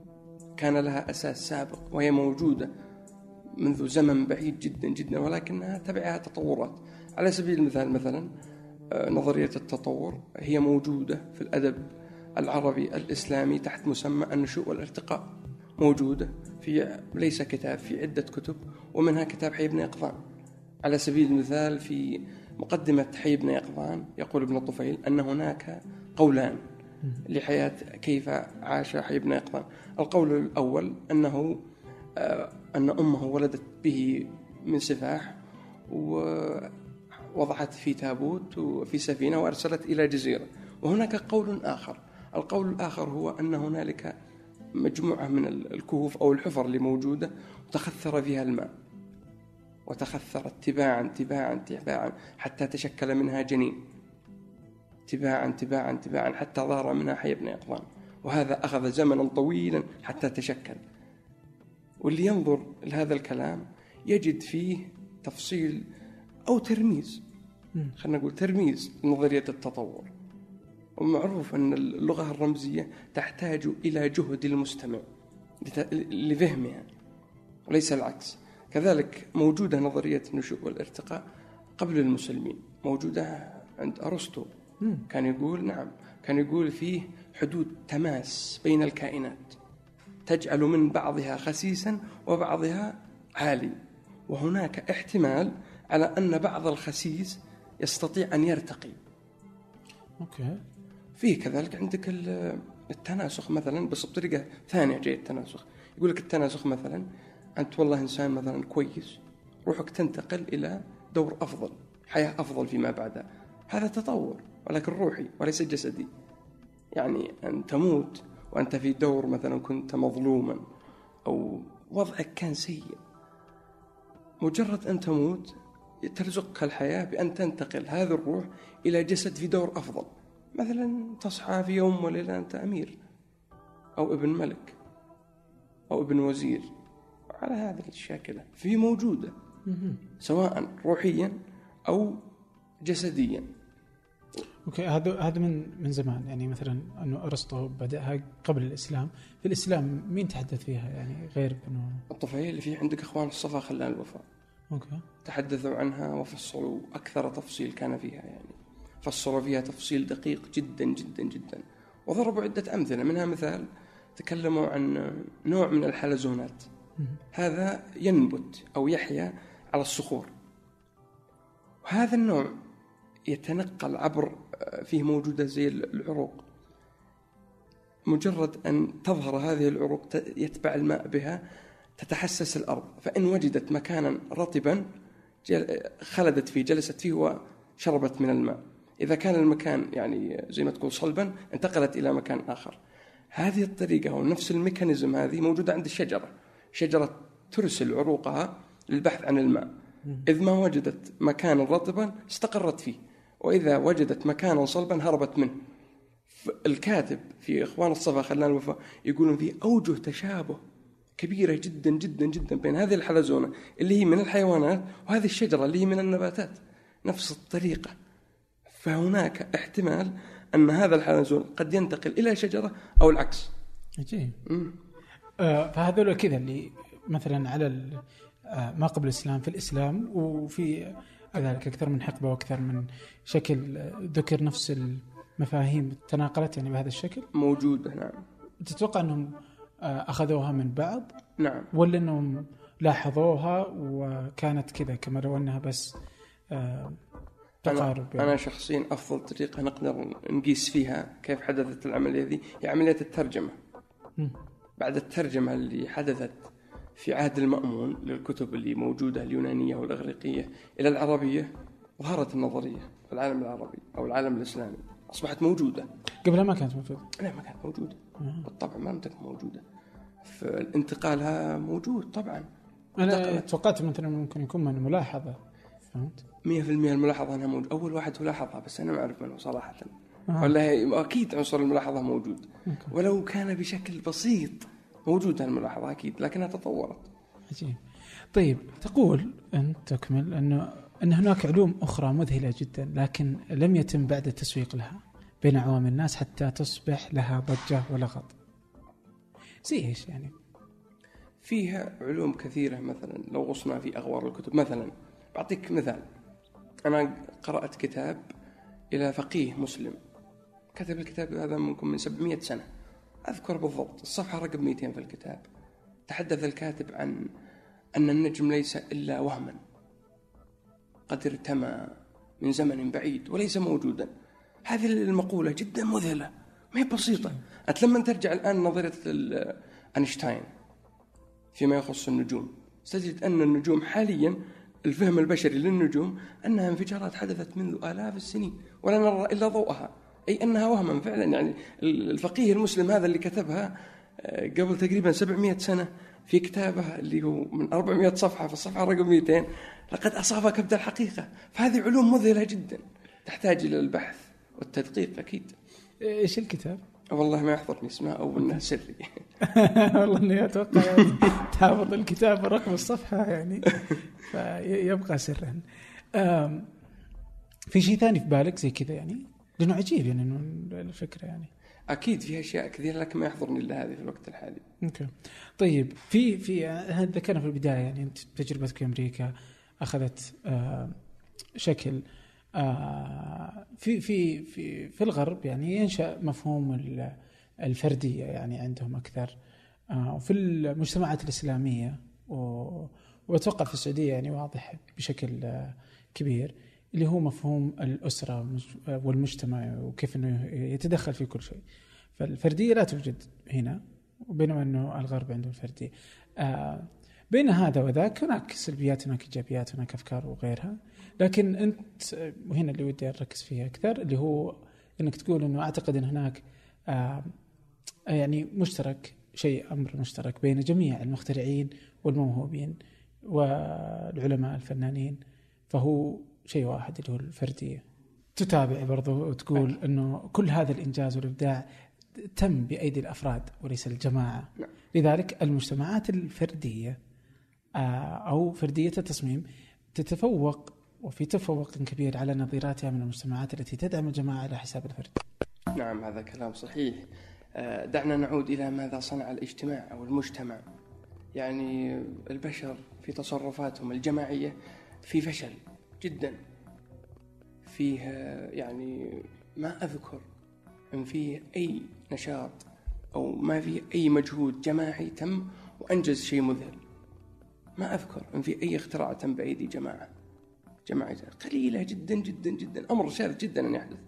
كان لها أساس سابق وهي موجودة منذ زمن بعيد جدا جدا ولكنها تبعها تطورات. على سبيل المثال مثلا آه، نظرية التطور هي موجودة في الأدب العربي الإسلامي تحت مسمى النشوء والارتقاء. موجودة في ليس كتاب في عدة كتب ومنها كتاب حي بن يقظان. على سبيل المثال في مقدمة حي بن يقظان يقول ابن الطفيل أن هناك قولان لحياة كيف عاش حي بن يقظان. القول الأول أنه آه، أن أمه ولدت به من سفاح ووضعت في تابوت وفي سفينة وأرسلت إلى جزيرة. وهناك قول آخر. القول الآخر هو أن هنالك مجموعة من الكهوف أو الحفر اللي موجودة وتخثر فيها الماء وتخثرت تباعا تباعا تباعا حتى تشكل منها جنين. تباعا تباعا تباعا حتى ظهر منها حي بن يقظان وهذا أخذ زمنا طويلا حتى تشكل. واللي ينظر لهذا الكلام يجد فيه تفصيل أو ترميز. خلينا نقول ترميز لنظرية التطور. ومعروف أن اللغة الرمزية تحتاج إلى جهد المستمع لفهمها وليس العكس. كذلك موجودة نظرية النشوء والارتقاء قبل المسلمين موجودة عند أرسطو. كان يقول نعم كان يقول فيه حدود تماس بين الكائنات. تجعل من بعضها خسيسا وبعضها عالي. وهناك احتمال على أن بعض الخسيس يستطيع أن يرتقي. أوكي. فيه كذلك عندك ال- التناسخ مثلا بس بطريقة ثانية جاي التناسخ. يقول لك التناسخ مثلا أنت والله إنسان مثلا كويس روحك تنتقل إلى دور أفضل حياة أفضل فيما بعدها. هذا تطور ولكن روحي وليس جسدي يعني أن تموت وأنت في دور مثلا كنت مظلوما أو وضعك كان سيء مجرد أن تموت ترزقك الحياة بأن تنتقل هذه الروح إلى جسد في دور أفضل مثلا تصحى في يوم وليلة أنت أمير أو ابن ملك أو ابن وزير على هذه الشاكله في موجودة مهم. سواء روحيا أو جسديا. أوكي هذا هذا من من زمان. يعني مثلا أنه أرسطو بدأها قبل الإسلام. في الإسلام مين تحدث فيها؟ يعني غير أنه الطفيلية اللي فيه عندك إخوان الصفا خلان الوفاء أوكي تحدثوا عنها وفصلوا. أكثر تفصيل كان فيها يعني. فصلوا فيها تفصيل دقيق جدا جدا جدا. وضربوا عدة أمثلة. منها مثال تكلموا عن نوع من الحلزونات. مهم. هذا ينبت أو يحيا على الصخور. وهذا النوع يتنقل عبر فيه موجودة زي العروق. مجرد أن تظهر هذه العروق يتبع الماء بها تتحسس الأرض. فإن وجدت مكانا رطبا خلدت فيه جلست فيه وشربت من الماء. إذا كان المكان يعني زي ما تقول صلبا انتقلت إلى مكان آخر. هذه الطريقة ونفس الميكانيزم هذه موجودة عند الشجرة. شجرة ترسل عروقها للبحث عن الماء. إذ ما وجدت مكانا رطبا استقرت فيه. وإذا وجدت مكانا صلبا هربت منه. الكاتب في إخوان الصفا خلان الوفاء يقولون في أوجه تشابه كبيرة جدا جدا جدا بين هذه الحلزونة اللي هي من الحيوانات وهذه الشجرة اللي هي من النباتات. نفس الطريقة. فهناك احتمال أن هذا الحلزون قد ينتقل إلى شجرة أو العكس. عجيب. آه فهذول كذا اللي مثلا على آه ما قبل الإسلام في الإسلام وفي كذلك أكثر من حقبة وأكثر من شكل ذكر نفس المفاهيم تناقلت يعني بهذا الشكل؟ موجودة نعم. تتوقع أنهم آه أخذوها من بعض؟ نعم. ولا أنهم لاحظوها وكانت كذا كما لو أنها بس آه تقارب أنا, أنا شخصيا أفضل طريقة نقدر نقيس فيها كيف حدثت العملية ذي هي عملية الترجمة. مم. بعد الترجمة اللي حدثت في عهد المأمون للكتب اللي موجودة اليونانية والإغريقية إلى العربية ظهرت النظرية في العالم العربي أو العالم الإسلامي أصبحت موجودة قبلها ما كانت موجودة لا ما كانت موجودة آه. بالطبع ما لم تكن موجودة فالانتقالها موجود طبعا أنا انتقلت. توقعت مثلا ممكن يكون من ملاحظة فهمت؟ 100% الملاحظة أنها موجودة أول واحد هو لاحظها بس أنا ما أعرف منه صراحة آه. ولا هي- أكيد عنصر الملاحظة موجود أوكي. ولو كان بشكل بسيط موجودة الملاحظة أكيد لكنها تطورت. عجيب. طيب تقول أنت تكمل أنه أن هناك علوم أخرى مذهلة جدا لكن لم يتم بعد التسويق لها بين عوام الناس حتى تصبح لها ضجة ولغط. زي إيش يعني؟ فيها علوم كثيرة مثلا لو غصنا في أغوار الكتب مثلا بعطيك مثال. أنا قرأت كتاب إلى فقيه مسلم. كتب الكتاب هذا ممكن من 700 سنة. أذكر بالضبط الصفحة رقم 200 في الكتاب. تحدث الكاتب عن أن النجم ليس إلا وهما قد ارتمى من زمن بعيد وليس موجودا. هذه المقولة جدا مذهلة ما هي بسيطة. أنت لما ترجع الآن نظرية أينشتاين فيما يخص النجوم. ستجد أن النجوم حاليا الفهم البشري للنجوم أنها انفجارات حدثت منذ آلاف السنين ولا نرى إلا ضوءها. أي أنها وهما. فعلا يعني الفقيه المسلم هذا اللي كتبها آه، قبل تقريبا 700 سنة في كتابه اللي هو من 400 صفحة في الصفحة رقم 200 لقد أصاب كبد الحقيقة. فهذه علوم مذهلة جدا. تحتاج إلى البحث والتدقيق أكيد. إيش الكتاب؟ والله ما يحضرني اسمه أو أنه سري. والله إني أتوقع يعني تحافظ الكتاب ورقم الصفحة يعني فيبقى سرا. في شيء ثاني في بالك زي كذا يعني؟ لأنه عجيب يعني إنه الفكرة يعني. أكيد في أشياء كثيرة لكن ما يحضرني إلا هذه في الوقت الحالي. أوكي. طيب في في ذكرنا في البداية يعني أنت تجربتك في أمريكا أخذت آه شكل آه في في في في الغرب يعني ينشأ مفهوم ال- الفردية يعني عندهم أكثر آه وفي المجتمعات الإسلامية و- وأتوقع في السعودية يعني واضح بشكل آه كبير. اللي هو مفهوم الأسرة مج- والمجتمع وكيف إنه يتدخل في كل شيء. فالفردية لا توجد هنا بينما إنه الغرب عنده الفردية. آه بين هذا وذاك هناك سلبيات هناك إيجابيات هناك أفكار وغيرها. لكن أنت وهنا اللي ودي أركز فيها أكثر اللي هو إنك تقول إنه أعتقد إن هناك آه يعني مشترك شيء أمر مشترك بين جميع المخترعين والموهوبين والعلماء الفنانين. فهو شيء واحد اللي هو الفردية. تتابع برضو وتقول إنه كل هذا الإنجاز والإبداع تم بأيدي الأفراد وليس الجماعة. نعم. لذلك المجتمعات الفردية آه، أو فردية التصميم تتفوق وفي تفوق كبير على نظيراتها من المجتمعات التي تدعم الجماعة على حساب الفرد. نعم هذا كلام صحيح. آه، دعنا نعود إلى ماذا صنع الاجتماع أو المجتمع. يعني البشر في تصرفاتهم الجماعية في فشل. جدا. فيه آه، يعني ما أذكر أن فيه أي نشاط أو ما فيه أي مجهود جماعي تم وأنجز شيء مذهل. ما أذكر أن في أي اختراع تم بأيدي جماعة. جماعة قليلة جدا جدا جدا. أمر شاذ جدا أن يحدث.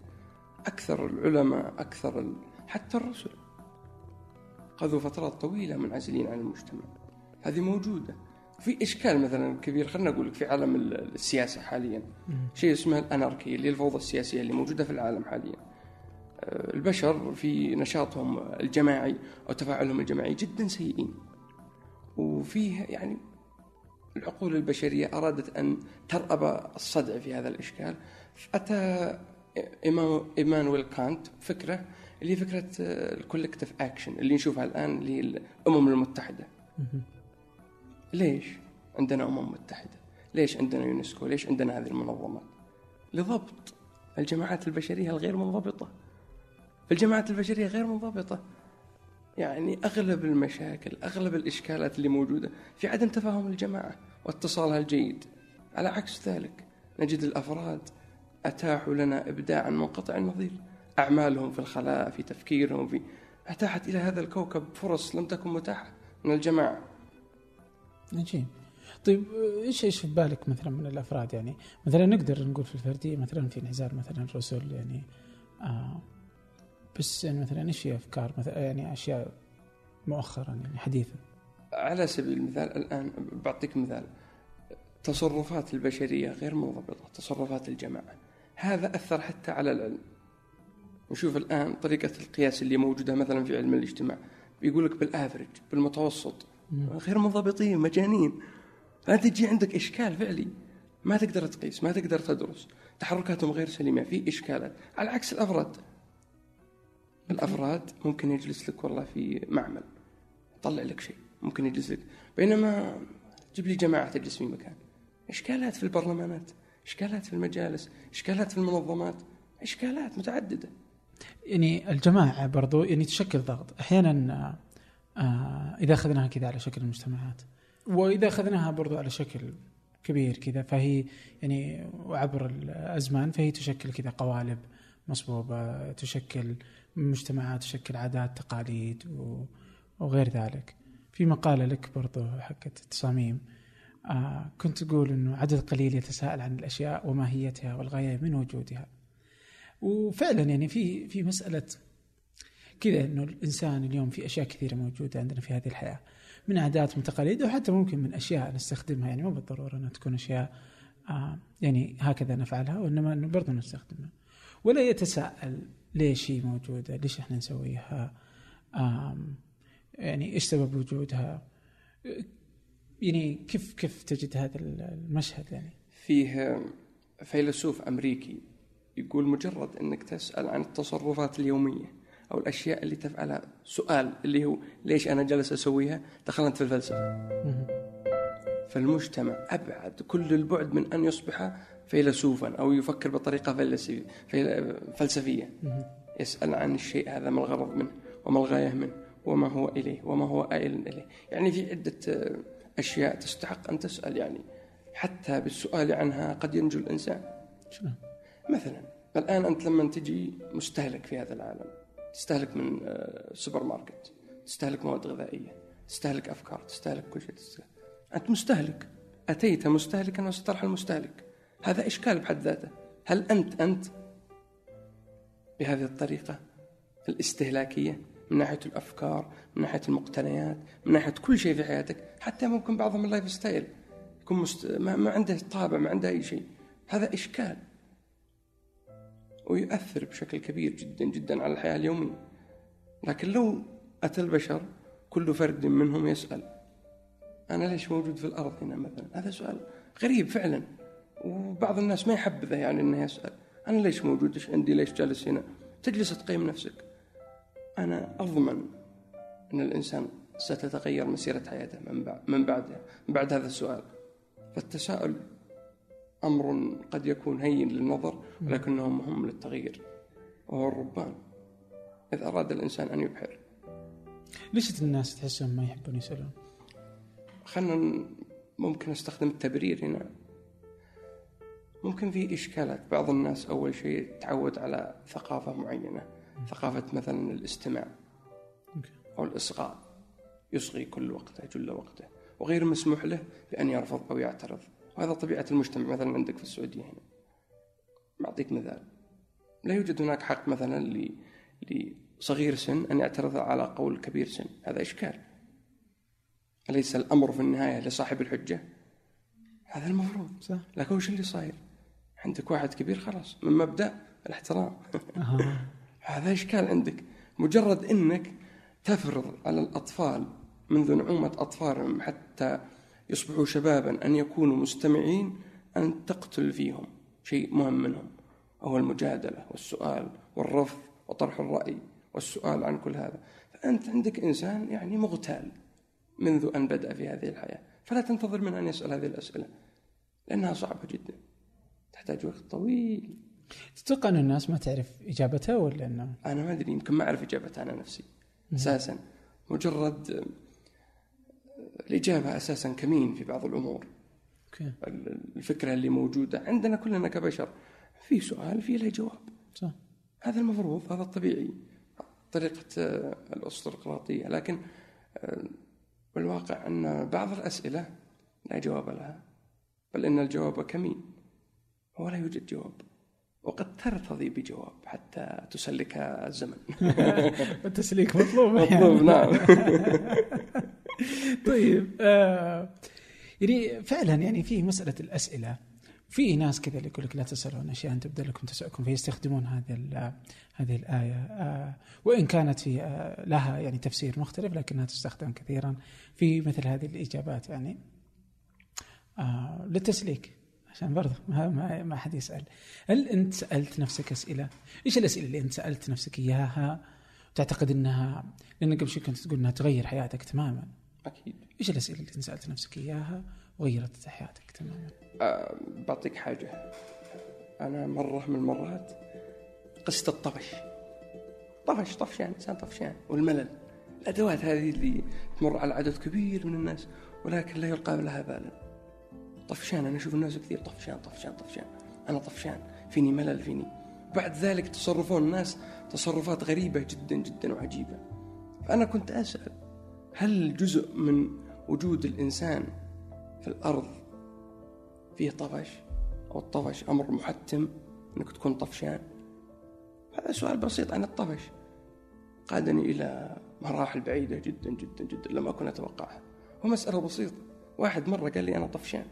أكثر العلماء أكثر ال... حتى الرسل. قضوا فترات طويلة منعزلين عن المجتمع. هذه موجودة. في إشكال مثلا كبير. خلينا نقول لك في عالم ال- السياسة حاليا. شيء اسمه الأناركي اللي الفوضى السياسية اللي موجودة في العالم حاليا. آه، البشر في نشاطهم الجماعي أو تفاعلهم الجماعي جدا سيئين. وفيه يعني العقول البشرية أرادت أن ترأب الصدع في هذا الإشكال. أتى إيمان- إيمانويل كانت فكرة اللي هي فكرة ال collective action اللي نشوفها الآن اللي هي الأمم المتحدة. ليش عندنا أمم متحدة؟ ليش عندنا يونسكو؟ ليش عندنا هذه المنظمات؟ لضبط. الجماعات البشرية الغير منضبطة. فالجماعات البشرية غير منضبطة. يعني أغلب المشاكل أغلب الإشكالات اللي موجودة في عدم تفاهم الجماعة واتصالها الجيد. على عكس ذلك نجد الأفراد أتاحوا لنا إبداعا منقطع النظير. أعمالهم في الخلاء في تفكيرهم في أتاحت إلى هذا الكوكب فرص لم تكن متاحة من الجماعة. عجيب طيب إيش إيش في بالك مثلا من الأفراد؟ يعني مثلا نقدر نقول في الفردية مثلا في انعزال مثلا الرسل يعني آه بس يعني مثلا إيش في أفكار مثلا يعني أشياء مؤخرا يعني حديثا؟ على سبيل المثال الآن بعطيك مثال. تصرفات البشرية غير منضبطة تصرفات الجماعة. هذا أثر حتى على العلم. نشوف الآن طريقة القياس اللي موجودة مثلا في علم الاجتماع. بيقول لك بالافرج بالمتوسط. غير منضبطين مجانين. فأنت تجي عندك إشكال فعلي؟ ما تقدر تقيس ما تقدر تدرس. تحركاتهم غير سليمة في إشكالات. على عكس الأفراد. الأفراد ممكن يجلس لك والله في معمل. يطلع لك شيء ممكن يجلس لك. بينما جيب لي جماعة تجلس في مكان. إشكالات في البرلمانات إشكالات في المجالس إشكالات في المنظمات إشكالات متعددة. يعني الجماعة برضو يعني تشكل ضغط. أحيانا آه، إذا أخذناها كذا على شكل المجتمعات. وإذا أخذناها برضو على شكل كبير كذا فهي يعني وعبر الأزمان فهي تشكل كذا قوالب مصبوبة تشكل مجتمعات تشكل عادات تقاليد وغير ذلك. في مقالة لك برضو حقت التصاميم آه كنت تقول إنه عدد قليل يتساءل عن الأشياء وماهيتها والغاية من وجودها. وفعلا يعني في في مسألة كذا إنه الإنسان اليوم في أشياء كثيرة موجودة عندنا في هذه الحياة من عادات من تقاليد وحتى ممكن من أشياء نستخدمها يعني مو بالضرورة إنها تكون أشياء آه يعني هكذا نفعلها وإنما إنه برضه نستخدمها ولا يتساءل ليش هي موجودة؟ ليش إحنا نسويها؟ آم يعني إيش سبب وجودها؟ يعني كيف كيف تجد هذا المشهد يعني؟ فيه فيلسوف أمريكي يقول مجرد أنك تسأل عن التصرفات اليومية أو الأشياء اللي تفعلها. سؤال اللي هو ليش أنا جالس أسويها؟ دخلت في الفلسفة. فالمجتمع أبعد كل البعد من أن يصبح فيلسوفا أو يفكر بطريقة فلسفية. يسأل عن الشيء هذا ما الغرض منه؟ وما الغاية منه؟ وما هو إليه؟ وما هو آئل إليه؟ يعني في عدة أشياء تستحق أن تسأل. يعني حتى بالسؤال عنها قد ينجو الإنسان؟ مثلا الآن أنت لما تجي مستهلك في هذا العالم. تستهلك من آه، سوبر ماركت تستهلك مواد غذائية تستهلك أفكار تستهلك كل شيء. تستهلك. أنت مستهلك. أتيت مستهلكا وسترحل مستهلك هذا إشكال بحد ذاته. هل أنت أنت بهذه الطريقة الاستهلاكية من ناحية الأفكار من ناحية المقتنيات من ناحية كل شيء في حياتك حتى ممكن بعضهم ال lifestyle يكون مست... ما... ما عنده طابع ما عنده أي شيء. هذا إشكال. ويؤثر بشكل كبير جدا جدا على الحياة اليومية. لكن لو أتى البشر كل فرد منهم يسأل أنا ليش موجود في الأرض هنا مثلا؟ هذا سؤال غريب فعلا وبعض الناس ما يحبذه يعني أنه يسأل أنا ليش موجود؟ إيش عندي؟ ليش جالس هنا؟ تجلس تقيم نفسك. أنا أضمن أن الإنسان ستتغير مسيرة حياته من بعد من من بعد هذا السؤال. فالتساؤل أمر قد يكون هين للنظر ولكنه مهم للتغيير وهو الربان. إذا أراد الإنسان أن يبحر. ليش الناس تحسهم ما يحبون يسألون؟ خلنا ممكن استخدم التبرير هنا. ممكن في إشكالات. بعض الناس أول شيء تعود على ثقافة معينة ثقافة مثلا الاستماع. أو الإصغاء. يصغي كل وقته جل وقته. وغير مسموح له بأن يرفض أو يعترض. وهذا طبيعة المجتمع مثلا عندك في السعودية هنا. بعطيك مثال. لا يوجد هناك حق مثلا لصغير سن أن يعترض على قول كبير سن. هذا إشكال. أليس الأمر في النهاية لصاحب الحجة؟ هذا المفروض. صح. لكن وش اللي صاير؟ عندك واحد كبير خلاص من مبدأ الاحترام. هذا إشكال عندك. مجرد أنك تفرض على الأطفال منذ نعومة أطفالهم حتى يصبحوا شبابا أن يكونوا مستمعين أن تقتل فيهم. شيء مهم منهم. وهو المجادلة والسؤال والرفض وطرح الرأي والسؤال عن كل هذا. فأنت عندك إنسان يعني مغتال منذ أن بدأ في هذه الحياة. فلا تنتظر منه أن يسأل هذه الأسئلة لأنها صعبة جدا. تحتاج وقت طويل. تتوقع أن الناس ما تعرف إجابتها ولا أنه؟ أنا ما أدري يمكن ما أعرف إجابتها أنا نفسي. أساسا. مجرد الإجابة أساسا كمين في بعض الأمور. أوكي. الفكرة اللي موجودة عندنا كلنا كبشر. في سؤال في له جواب. صح. هذا المفروض هذا الطبيعي. طريقة الأسطرقراطية لكن بالواقع أن بعض الأسئلة لا جواب لها. بل إن الجواب كمين. ولا يوجد جواب. وقد ترتضي بجواب حتى تسلك الزمن. التسليك مطلوب. مطلوب نعم. طيب آه يعني فعلا يعني في مسألة الأسئلة. في ناس كذا اللي يقول لك لا تسألون أشياء تبدأ لكم تسألكم فيستخدمون هذه هذه الآية. آه وإن كانت في آه لها يعني تفسير مختلف لكنها تستخدم كثيرا في مثل هذه الإجابات يعني. للتسليك عشان برضه ما ما, ما حد يسأل. هل أنت سألت نفسك أسئلة؟ إيش الأسئلة اللي أنت سألت نفسك إياها؟ وتعتقد إنها لأن قبل شوي كنت تقول إنها تغير حياتك تماما. أكيد. إيش الأسئلة اللي انت سالت نفسك إياها وغيرت حياتك تماما؟ أه بعطيك حاجة. أنا مرة من المرات قصه الطفش. طفش طفشان إنسان طفشان. والملل. الأدوات هذه اللي تمر على عدد كبير من الناس ولكن لا يلقى لها بالا طفشان أنا أشوف الناس كثير طفشان طفشان طفشان. أنا طفشان. فيني ملل فيني. بعد ذلك تصرفون الناس تصرفات غريبة جدا جدا وعجيبة. فأنا كنت أسأل هل جزء من وجود الإنسان في الأرض فيه طفش أو الطفش أمر محتم أنك تكون طفشان؟ هذا سؤال بسيط عن الطفش. قادني إلى مراحل بعيدة جدا جدا جدا لم أكن أتوقعها. ومسألة بسيطة. واحد مرة قال لي أنا طفشان.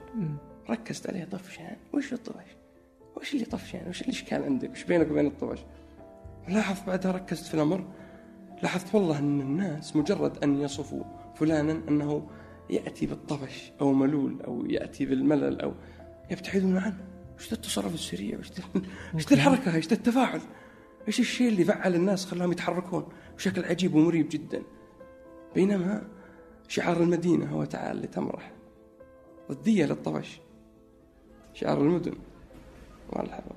ركزت عليه طفشان. وش الطفش؟ وش اللي طفشان؟ وش الإشكال عندك؟ وش بينك وبين الطفش؟ لاحظت بعدها ركزت في الأمر. لاحظت والله أن الناس مجرد أن يصفوا فلانا أنه يأتي بالطفش أو ملول أو يأتي بالملل أو يبتعدون عنه. وش التصرف السريع؟ وش وش الحركة؟ وش التفاعل؟ إيش الشيء اللي فعل الناس خلاهم يتحركون بشكل عجيب ومريب جدا؟ بينما شعار المدينة هو تعال لتمرح. ضدية للطفش شعار المدن.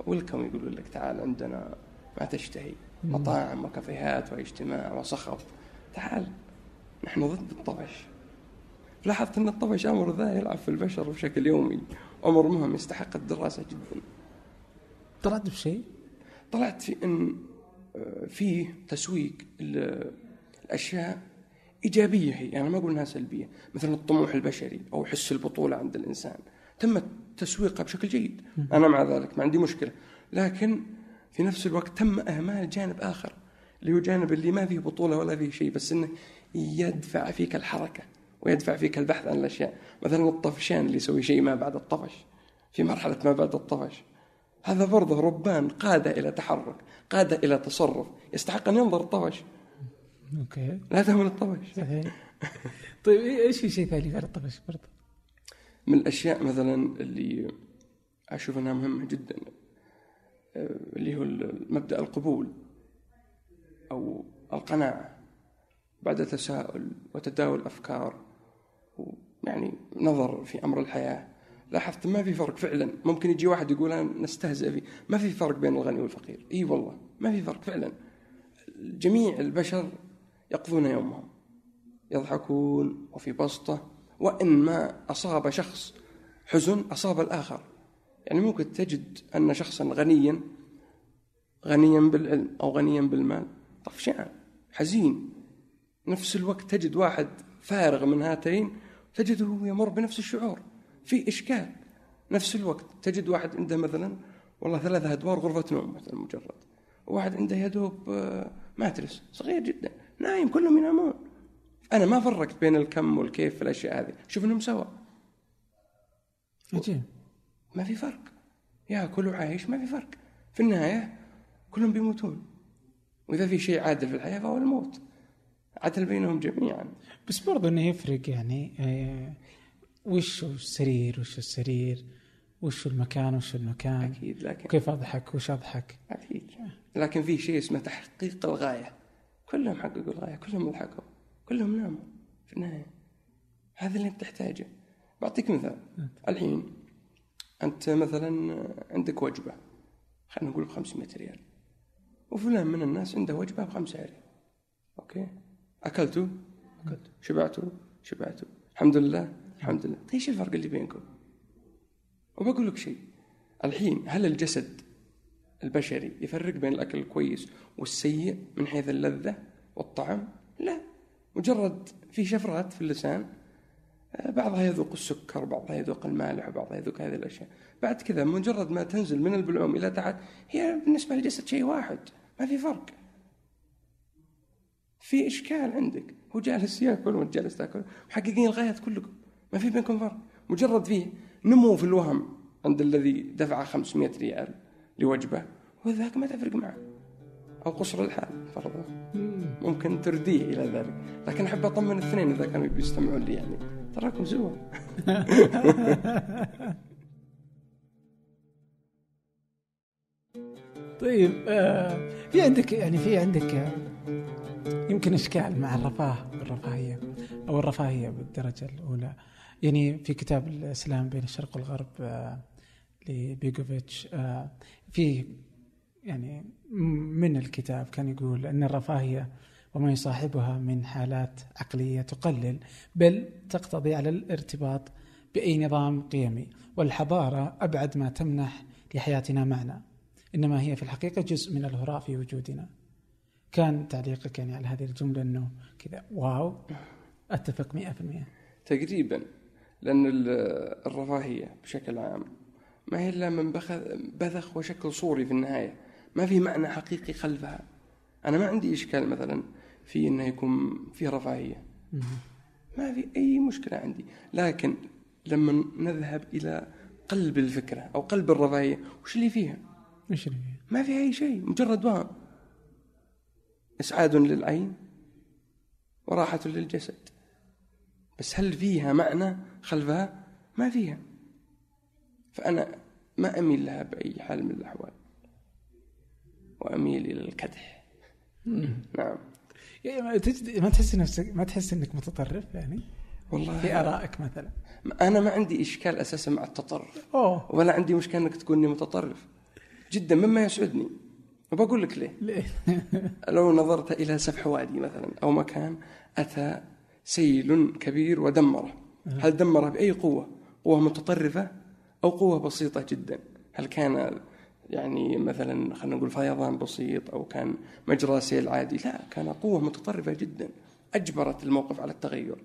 ويلكم يقولون لك تعال عندنا ما تشتهي. مطاعم وكافيهات واجتماع وصخب تعال نحن ضد الطفش لاحظت أن الطفش أمر ذا يلعب في البشر بشكل يومي. أمر مهم يستحق الدراسة جدا. طلعت بشيء؟ طلعت في أن آه، فيه تسويق الاشياء إيجابية هي يعني ما أقول إنها سلبية. مثلا الطموح البشري أو حس البطولة عند الإنسان. تم تسويقها بشكل جيد. أنا مع ذلك ما عندي مشكلة. لكن في نفس الوقت تم أهمال جانب آخر اللي هو جانب اللي ما فيه بطولة ولا فيه شيء بس إنه يدفع فيك الحركة ويدفع فيك البحث عن الأشياء. مثلا الطفشان اللي يسوي شيء ما بعد الطفش في مرحلة ما بعد الطفش. هذا برضه ربان قاده إلى تحرك قاده إلى تصرف يستحق أن ينظر الطفش. أوكي. لا تهمل الطفش. صحيح. طيب إيش في شيء ثاني غير الطفش برضه؟ من الأشياء مثلا اللي أشوف إنها مهمة جدا. اللي هو مبدأ القبول أو القناعة بعد تساؤل وتداول أفكار ويعني نظر في أمر الحياة. لاحظت ما في فرق فعلا. ممكن يجي واحد يقول أنا نستهزئ فيه. ما في فرق بين الغني والفقير. إي والله ما في فرق فعلا. جميع البشر يقضون يومهم. يضحكون وفي بسطة. وإن ما أصاب شخص حزن أصاب الآخر. يعني ممكن تجد أن شخصا غنيا غنيا بالعلم أو غنيا بالمال. طفشان حزين. نفس الوقت تجد واحد فارغ من هاتين تجده يمر بنفس الشعور. في إشكال. نفس الوقت تجد واحد عنده مثلا والله ثلاثة أدوار غرفة نوم مثلا مجرد. وواحد عنده يدوب آه، ماترس صغير جدا. نايم كلهم ينامون. أنا ما فرقت بين الكم والكيف في الأشياء هذه. شوف إنهم سوا. عجيب ما في فرق. ياكل وعايش ما في فرق. في النهاية كلهم بيموتون. وإذا في شيء عادل في الحياة فهو الموت. عدل بينهم جميعا. بس برضه إنه يفرق يعني آه، وش السرير وش السرير وش المكان وش المكان أكيد لكن كيف أضحك وش أضحك؟ أكيد. لكن في شيء اسمه تحقيق الغاية. كلهم حققوا الغاية كلهم ضحكوا كلهم ناموا في النهاية. هذا اللي أنت تحتاجه. بعطيك مثال. الحين أنت مثلا عندك وجبة خلينا نقول ب 500 ريال. وفلان من الناس عنده وجبة ب 5 ريال. أوكي؟ أكلتوا؟ أكلتوا. شبعتوا؟ شبعتوا. الحمد لله؟ الحمد لله. طيب إيش الفرق اللي بينكم؟ وبقول لك شيء. الحين هل الجسد البشري يفرق بين الأكل الكويس والسيء من حيث اللذة والطعم؟ لا. مجرد في شفرات في اللسان بعضها يذوق السكر بعضها يذوق المالح وبعضها يذوق هذه الأشياء. بعد كذا مجرد ما تنزل من البلعوم إلى تحت هي بالنسبة للجسد شيء واحد ما في فرق. في إشكال عندك. هو جالس يأكل وأنت جالس تأكل. محققين الغايات كلكم. ما في بينكم فرق. مجرد فيه نمو في الوهم عند الذي دفع 500 ريال لوجبه وذاك ما تفرق معه. أو قصر الحال فرضا. ممكن ترديه إلى ذلك. لكن أحب أطمن الاثنين إذا كانوا بيستمعون لي يعني. تراكم سوا طيب آه في عندك يعني في عندك آه، يمكن إشكال مع الرفاه والرفاهيه أو الرفاهية بالدرجة الأولى. يعني في كتاب الإسلام بين الشرق والغرب آه، لبيجوفيتش في يعني من الكتاب كان يقول أن الرفاهية وما يصاحبها من حالات عقلية تقلل بل تقتضي على الارتباط بأي نظام قيمي والحضارة أبعد ما تمنح لحياتنا معنى. إنما هي في الحقيقة جزء من الهراء في وجودنا. كان تعليقك يعني على هذه الجملة إنه كذا؟ واو. أتفق 100% تقريبا لأن الرفاهية بشكل عام ما هي إلا من بذخ وشكل صوري في النهاية. ما في معنى حقيقي خلفها. أنا ما عندي إشكال مثلا في أنه يكون في رفاهية. ما في أي مشكلة عندي. لكن لما نذهب إلى قلب الفكرة أو قلب الرفاهية وش اللي فيها؟ وش اللي فيها؟ ما في أي شيء مجرد وهم. إسعاد للعين وراحة للجسد. بس هل فيها معنى خلفها؟ ما فيها. فأنا ما أميل لها بأي حال من الأحوال. وأميل إلى الكدح. نعم. ما تحس نفسك ما تحس إنك متطرف يعني؟ والله في آرائك مثلا. أنا ما عندي إشكال أساسا مع التطرف. أوه. ولا عندي مشكلة إنك تقولني متطرف. جدا مما يسعدني. وبقول لك ليه. ليه؟ لو نظرت إلى سفح وادي مثلا أو مكان أتى سيل كبير ودمرة. هل دمرة بأي قوة؟ قوة متطرفة أو قوة بسيطة جدا؟ هل كان يعني مثلا خلينا نقول فيضان بسيط أو كان مجرى سيل عادي لا كان قوة متطرفة جدا أجبرت الموقف على التغير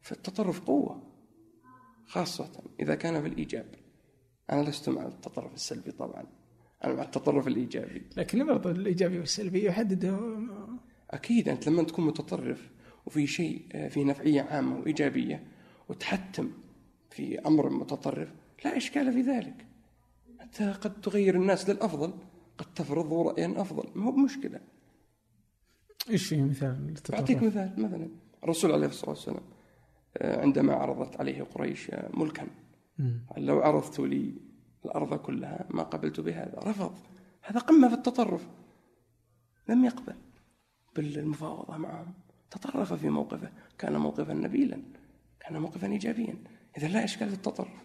فالتطرف قوة خاصة إذا كان في الإيجاب. أنا لست مع التطرف السلبي طبعا أنا مع التطرف الإيجابي. لكن برضو الإيجابي والسلبي يحدده. أكيد أنت لما تكون متطرف وفي شيء آه، في نفعية عامة وإيجابية وتحتم في أمر متطرف لا إشكال في ذلك. أنت قد تغير الناس للأفضل قد تفرض رأيا أفضل. ما هو بمشكلة. إيش في مثال؟ أعطيك مثال مثلا الرسول عليه الصلاة والسلام آه، عندما عرضت عليه قريش ملكا. قال لو عرضت لي الأرض كلها ما قبلت بهذا. رفض. هذا قمة في التطرف. لم يقبل. بالمفاوضة معهم. تطرف في موقفه. كان موقفا نبيلا. كان موقفا إيجابيا. إذا لا إشكال في التطرف.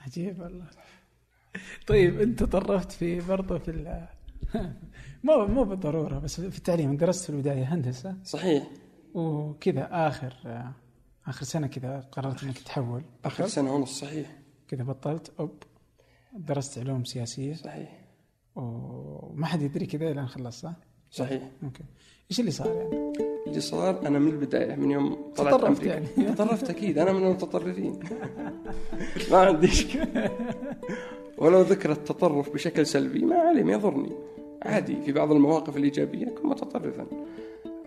عجيب والله. طيب انت تطرفت في برضه في ال مو مو بالضرورة بس في التعليم درست في البداية هندسة. صحيح. وكذا آخر آخر سنة كذا قررت إنك تحول آخر سنة ونص صحيح. كذا بطلت أوب. درست علوم سياسية. صحيح. وما حد يدري كذا إلى أن خلصت صح؟ صحيح. أوكي. إيش اللي صار يعني؟ اللي صار أنا من البداية من يوم طلعت تطرفت يعني. تطرفت أكيد أنا من المتطرفين. ما عندي إشكال ولو ذكر التطرف بشكل سلبي ما عليه ما يضرني. عادي في بعض المواقف الإيجابية كن متطرفا.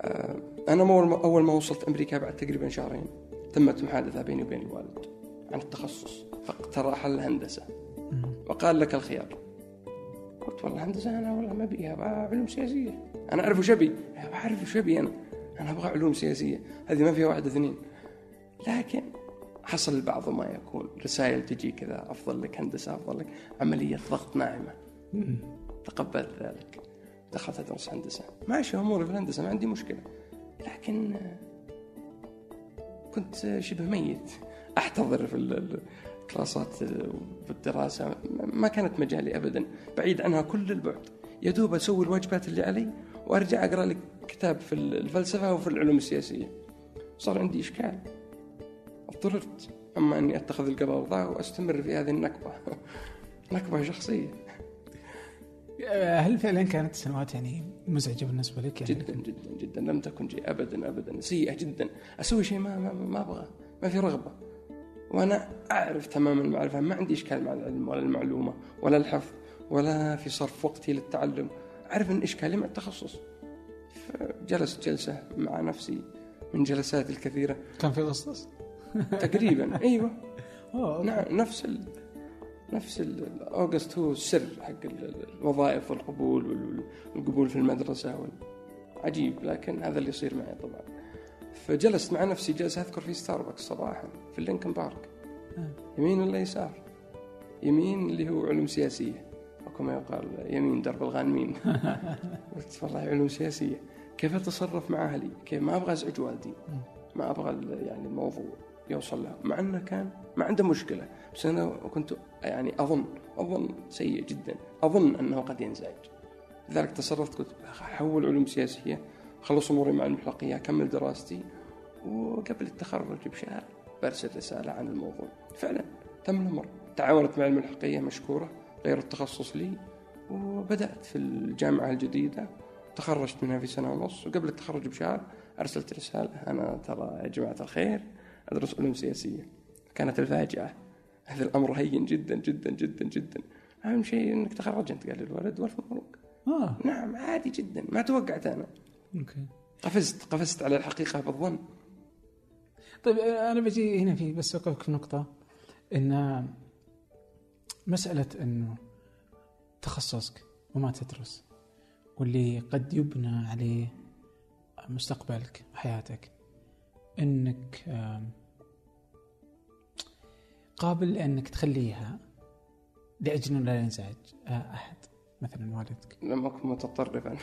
آه، أنا أول ما وصلت أمريكا بعد تقريبا شهرين تمت محادثة بيني وبين الوالد عن التخصص فاقترح الهندسة. وقال لك الخيار. قلت والله هندسة أنا والله ما أبيها علوم سياسية. أنا أعرف وش أبي؟ أعرف وش أبي أنا. أنا أبغى علوم سياسية. هذه ما فيها واحد اثنين. لكن حصل بعض ما يكون رسائل تجي كذا أفضل لك هندسة أفضل لك عملية ضغط ناعمة. تقبلت ذلك. دخلت أدرس هندسة. ماشي أموري في الهندسة ما عندي مشكلة. لكن آه، كنت شبه ميت. أحتضر في ال- ال- الكلاسات في الدراسة ما كانت مجالي أبدا. بعيد عنها كل البعد. يا دوب أسوي الواجبات اللي علي وأرجع أقرأ لي كتاب في الفلسفة وفي العلوم السياسية. صار عندي إشكال. اضطررت أما أني أتخذ القبضة وأستمر في هذه النكبة. نكبة شخصية. هل فعلا كانت سنوات يعني مزعجة بالنسبة لك؟ يعني؟ جدا جدا جدا. لم تكن جي ابدا ابدا. سيئة جدا. أسوي شيء ما ما, ما أبغى ما في رغبة. وأنا أعرف تماما المعرفة. ما عندي إشكال مع العلم ولا المعلومة ولا الحفظ ولا في صرف وقتي للتعلم. أعرف إن إشكالي مع التخصص. فجلست جلسة مع نفسي من جلساتي الكثيرة. كان في اغسطس؟ تقريبا. أيوه. اوه نعم نفس ال... نفس أوغست هو السر حق ال- ال- الوظائف والقبول وال- والقبول في المدرسة وال... عجيب لكن هذا اللي يصير معي طبعا. فجلست مع نفسي جلسه أذكر في ستاربكس صباحا في اللينكن بارك آه. يمين ولا يسار؟ يمين اللي هو علوم سياسية. وكما يقال يمين درب الغانمين قلت والله علوم سياسية. كيف أتصرف مع أهلي؟ كيف ما أبغى أزعج والدي؟ ما أبغى يعني الموضوع. يوصل له مع إنه كان ما عنده مشكلة. بس أنا كنت يعني أظن أظن سيء جدا. أظن أنه قد ينزعج. لذلك تصرفت قلت أحول علوم سياسية خلص أموري مع المحلقية أكمل دراستي. وقبل التخرج بشهر برسل رسالة عن الموضوع. فعلا تم الأمر. تعاونت مع الملحقيه مشكورة غير التخصص لي. وبدأت في الجامعة الجديدة. تخرجت منها في سنة ونص. وقبل التخرج بشهر أرسلت رسالة. أنا ترى يا جماعة الخير. أدرس علوم سياسية. كانت الفاجعة. هذا الأمر هين جدا جدا جدا جدا. أهم شيء إنك تخرجت قال لي الولد. والف مبروك آه. نعم عادي جدا. ما توقعت أنا. أوكي. قفزت قفزت على الحقيقة بالظن. طيب أنا بجي هنا في بس أوقفك في نقطة. إن مسألة إنه تخصصك وما تدرس واللي قد يبنى عليه مستقبلك وحياتك إنك قابل إنك تخليها لأجل إنه لا ينزعج آه، أحد مثلا والدك. لم اكن متطرفا.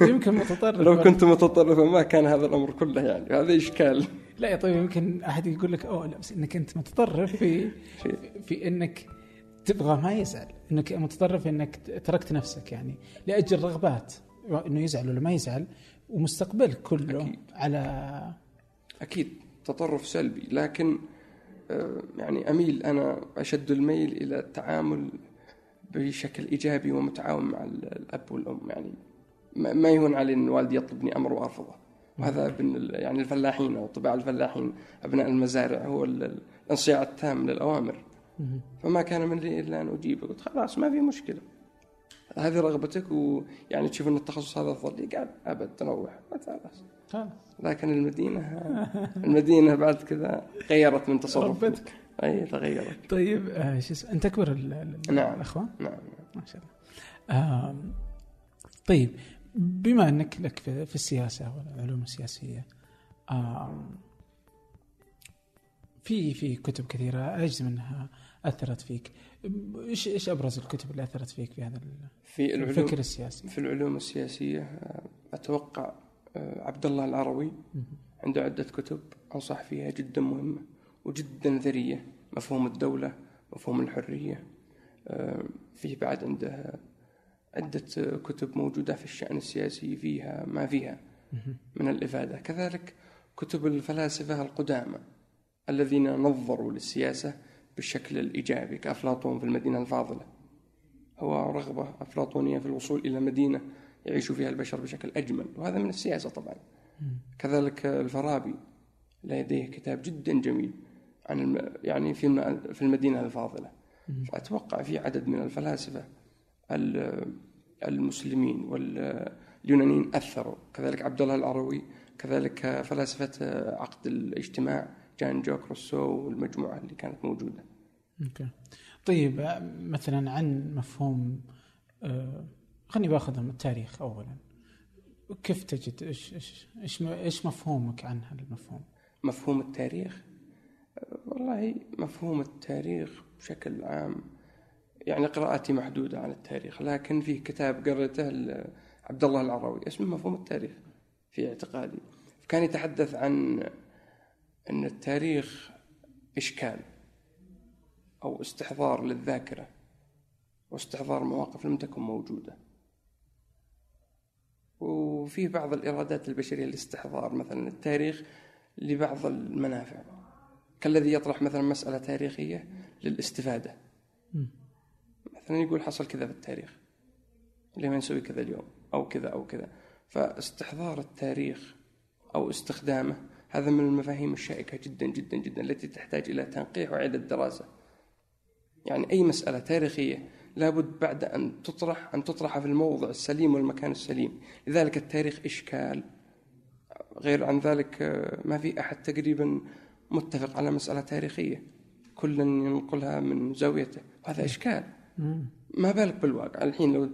يمكن متطرف لو كنت متطرفا ما كان هذا الأمر كله يعني هذا إشكال. لا يا طيب يمكن أحد يقول لك أوه لا بس إنك أنت متطرف في في إنك تبغى ما يزعل. إنك متطرف إنك تركت نفسك يعني لأجل رغبات إنه يزعل ولا ما يزعل. ومستقبلك كله أكيد. على أكيد تطرف سلبي. لكن آه، يعني أميل أنا أشد الميل إلى التعامل بشكل إيجابي ومتعاون مع ال- الأب والأم. يعني ما يهون علي إن والدي يطلبني أمر وأرفضه. وهذا يعني الفلاحين أو طباع الفلاحين أبناء المزارع هو ال- الانصياع التام للأوامر. فما كان من لي إلا أن أجيب قلت خلاص ما في مشكلة. هذه رغبتك ويعني تشوف أن التخصص هذا أفضل لي قال أبد تروح خلاص خلاص لكن المدينة المدينة بعد كذا غيرت من تصرف ربتك أي تغيرت طيب آه شو اسمه أنت أكبر نعم. الأخوان؟ نعم نعم. ما شاء الله. آم، طيب بما أنك لك في, في السياسة والعلوم السياسية آم، في في كتب كثيرة اجزم انها أثرت فيك؟ إيش إيش أبرز الكتب اللي أثرت فيك في هذا في العلوم الفكر السياسي؟ في العلوم السياسية آه، أتوقع آه، عبد الله العروي عنده عدة كتب أنصح فيها جدا مهمة وجدا ثرية مفهوم الدولة مفهوم الحرية آه، فيه بعد عنده عدة كتب موجودة في الشأن السياسي فيها ما فيها من الإفادة. كذلك كتب الفلاسفة القدامى الذين نظروا للسياسة بالشكل الإيجابي كأفلاطون في المدينة الفاضلة. هو رغبة أفلاطونية في الوصول إلى مدينة يعيش فيها البشر بشكل أجمل وهذا من السياسة طبعا. كذلك الفارابي لديه كتاب جدا جميل عن الم... يعني في الم... في المدينة الفاضلة. فأتوقع في عدد من الفلاسفة ال- المسلمين واليونانيين أثروا. كذلك عبد الله العروي كذلك فلاسفة عقد الاجتماع جان جوك روسو والمجموعة اللي كانت موجودة. أوكي. طيب آه، مثلا عن مفهوم آه، خليني باخذ من التاريخ اولا. كيف تجد إيش إيش إيش إيش مفهومك عن هذا المفهوم؟ مفهوم التاريخ؟ أه، والله مفهوم التاريخ بشكل عام يعني قراءتي محدودة عن التاريخ لكن في كتاب قرأته ل- عبد الله العروي اسمه مفهوم التاريخ في اعتقادي. كان يتحدث عن أن التاريخ إشكال أو استحضار للذاكرة واستحضار مواقف لم تكن موجودة. وفي بعض الإرادات البشرية لاستحضار مثلا التاريخ لبعض المنافع كالذي يطرح مثلا مسألة تاريخية للاستفادة. مثلا يقول حصل كذا في التاريخ لما نسوي كذا اليوم؟ أو كذا أو كذا. فاستحضار التاريخ أو استخدامه هذا من المفاهيم الشائكة جدا جدا جدا التي تحتاج إلى تنقيح وإعادة دراسة. يعني أي مسألة تاريخية لابد بعد أن تطرح أن تطرح في الموضع السليم والمكان السليم. لذلك التاريخ إشكال. غير عن ذلك آه، ما في أحد تقريبا متفق على مسألة تاريخية. كل ينقلها من زاويته. وهذا إشكال. ما بالك بالواقع؟ الحين لو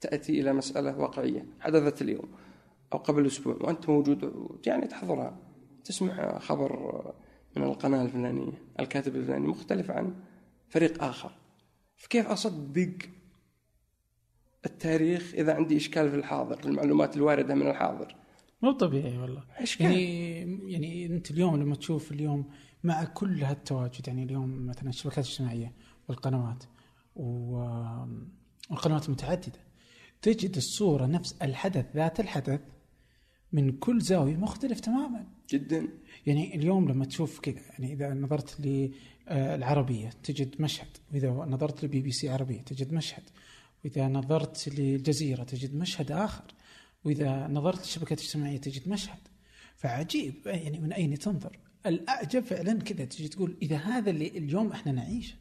تأتي إلى مسألة واقعية حدثت اليوم أو قبل أسبوع وأنت موجود يعني تحضرها. تسمع خبر من القناة الفلانية الكاتب الفلاني مختلف عن فريق آخر. فكيف أصدق التاريخ إذا عندي إشكال في الحاضر في المعلومات الواردة من الحاضر؟ مو طبيعي والله. إشكال. يعني يعني أنت اليوم لما تشوف اليوم مع كل هالتواجد يعني اليوم مثلا الشبكات الاجتماعية والقنوات والقنوات المتعددة تجد الصورة نفس الحدث ذات الحدث من كل زاوية مختلف تماما. جدا. يعني اليوم لما تشوف كذا يعني إذا نظرت للعربيه تجد مشهد وإذا نظرت لبي بي سي عربية تجد مشهد وإذا نظرت للجزيرة تجد مشهد آخر وإذا نظرت للشبكات الاجتماعية تجد مشهد. فعجيب يعني من أين تنظر؟ الأعجب فعلا كذا تجي تقول إذا هذا اللي اليوم إحنا نعيشه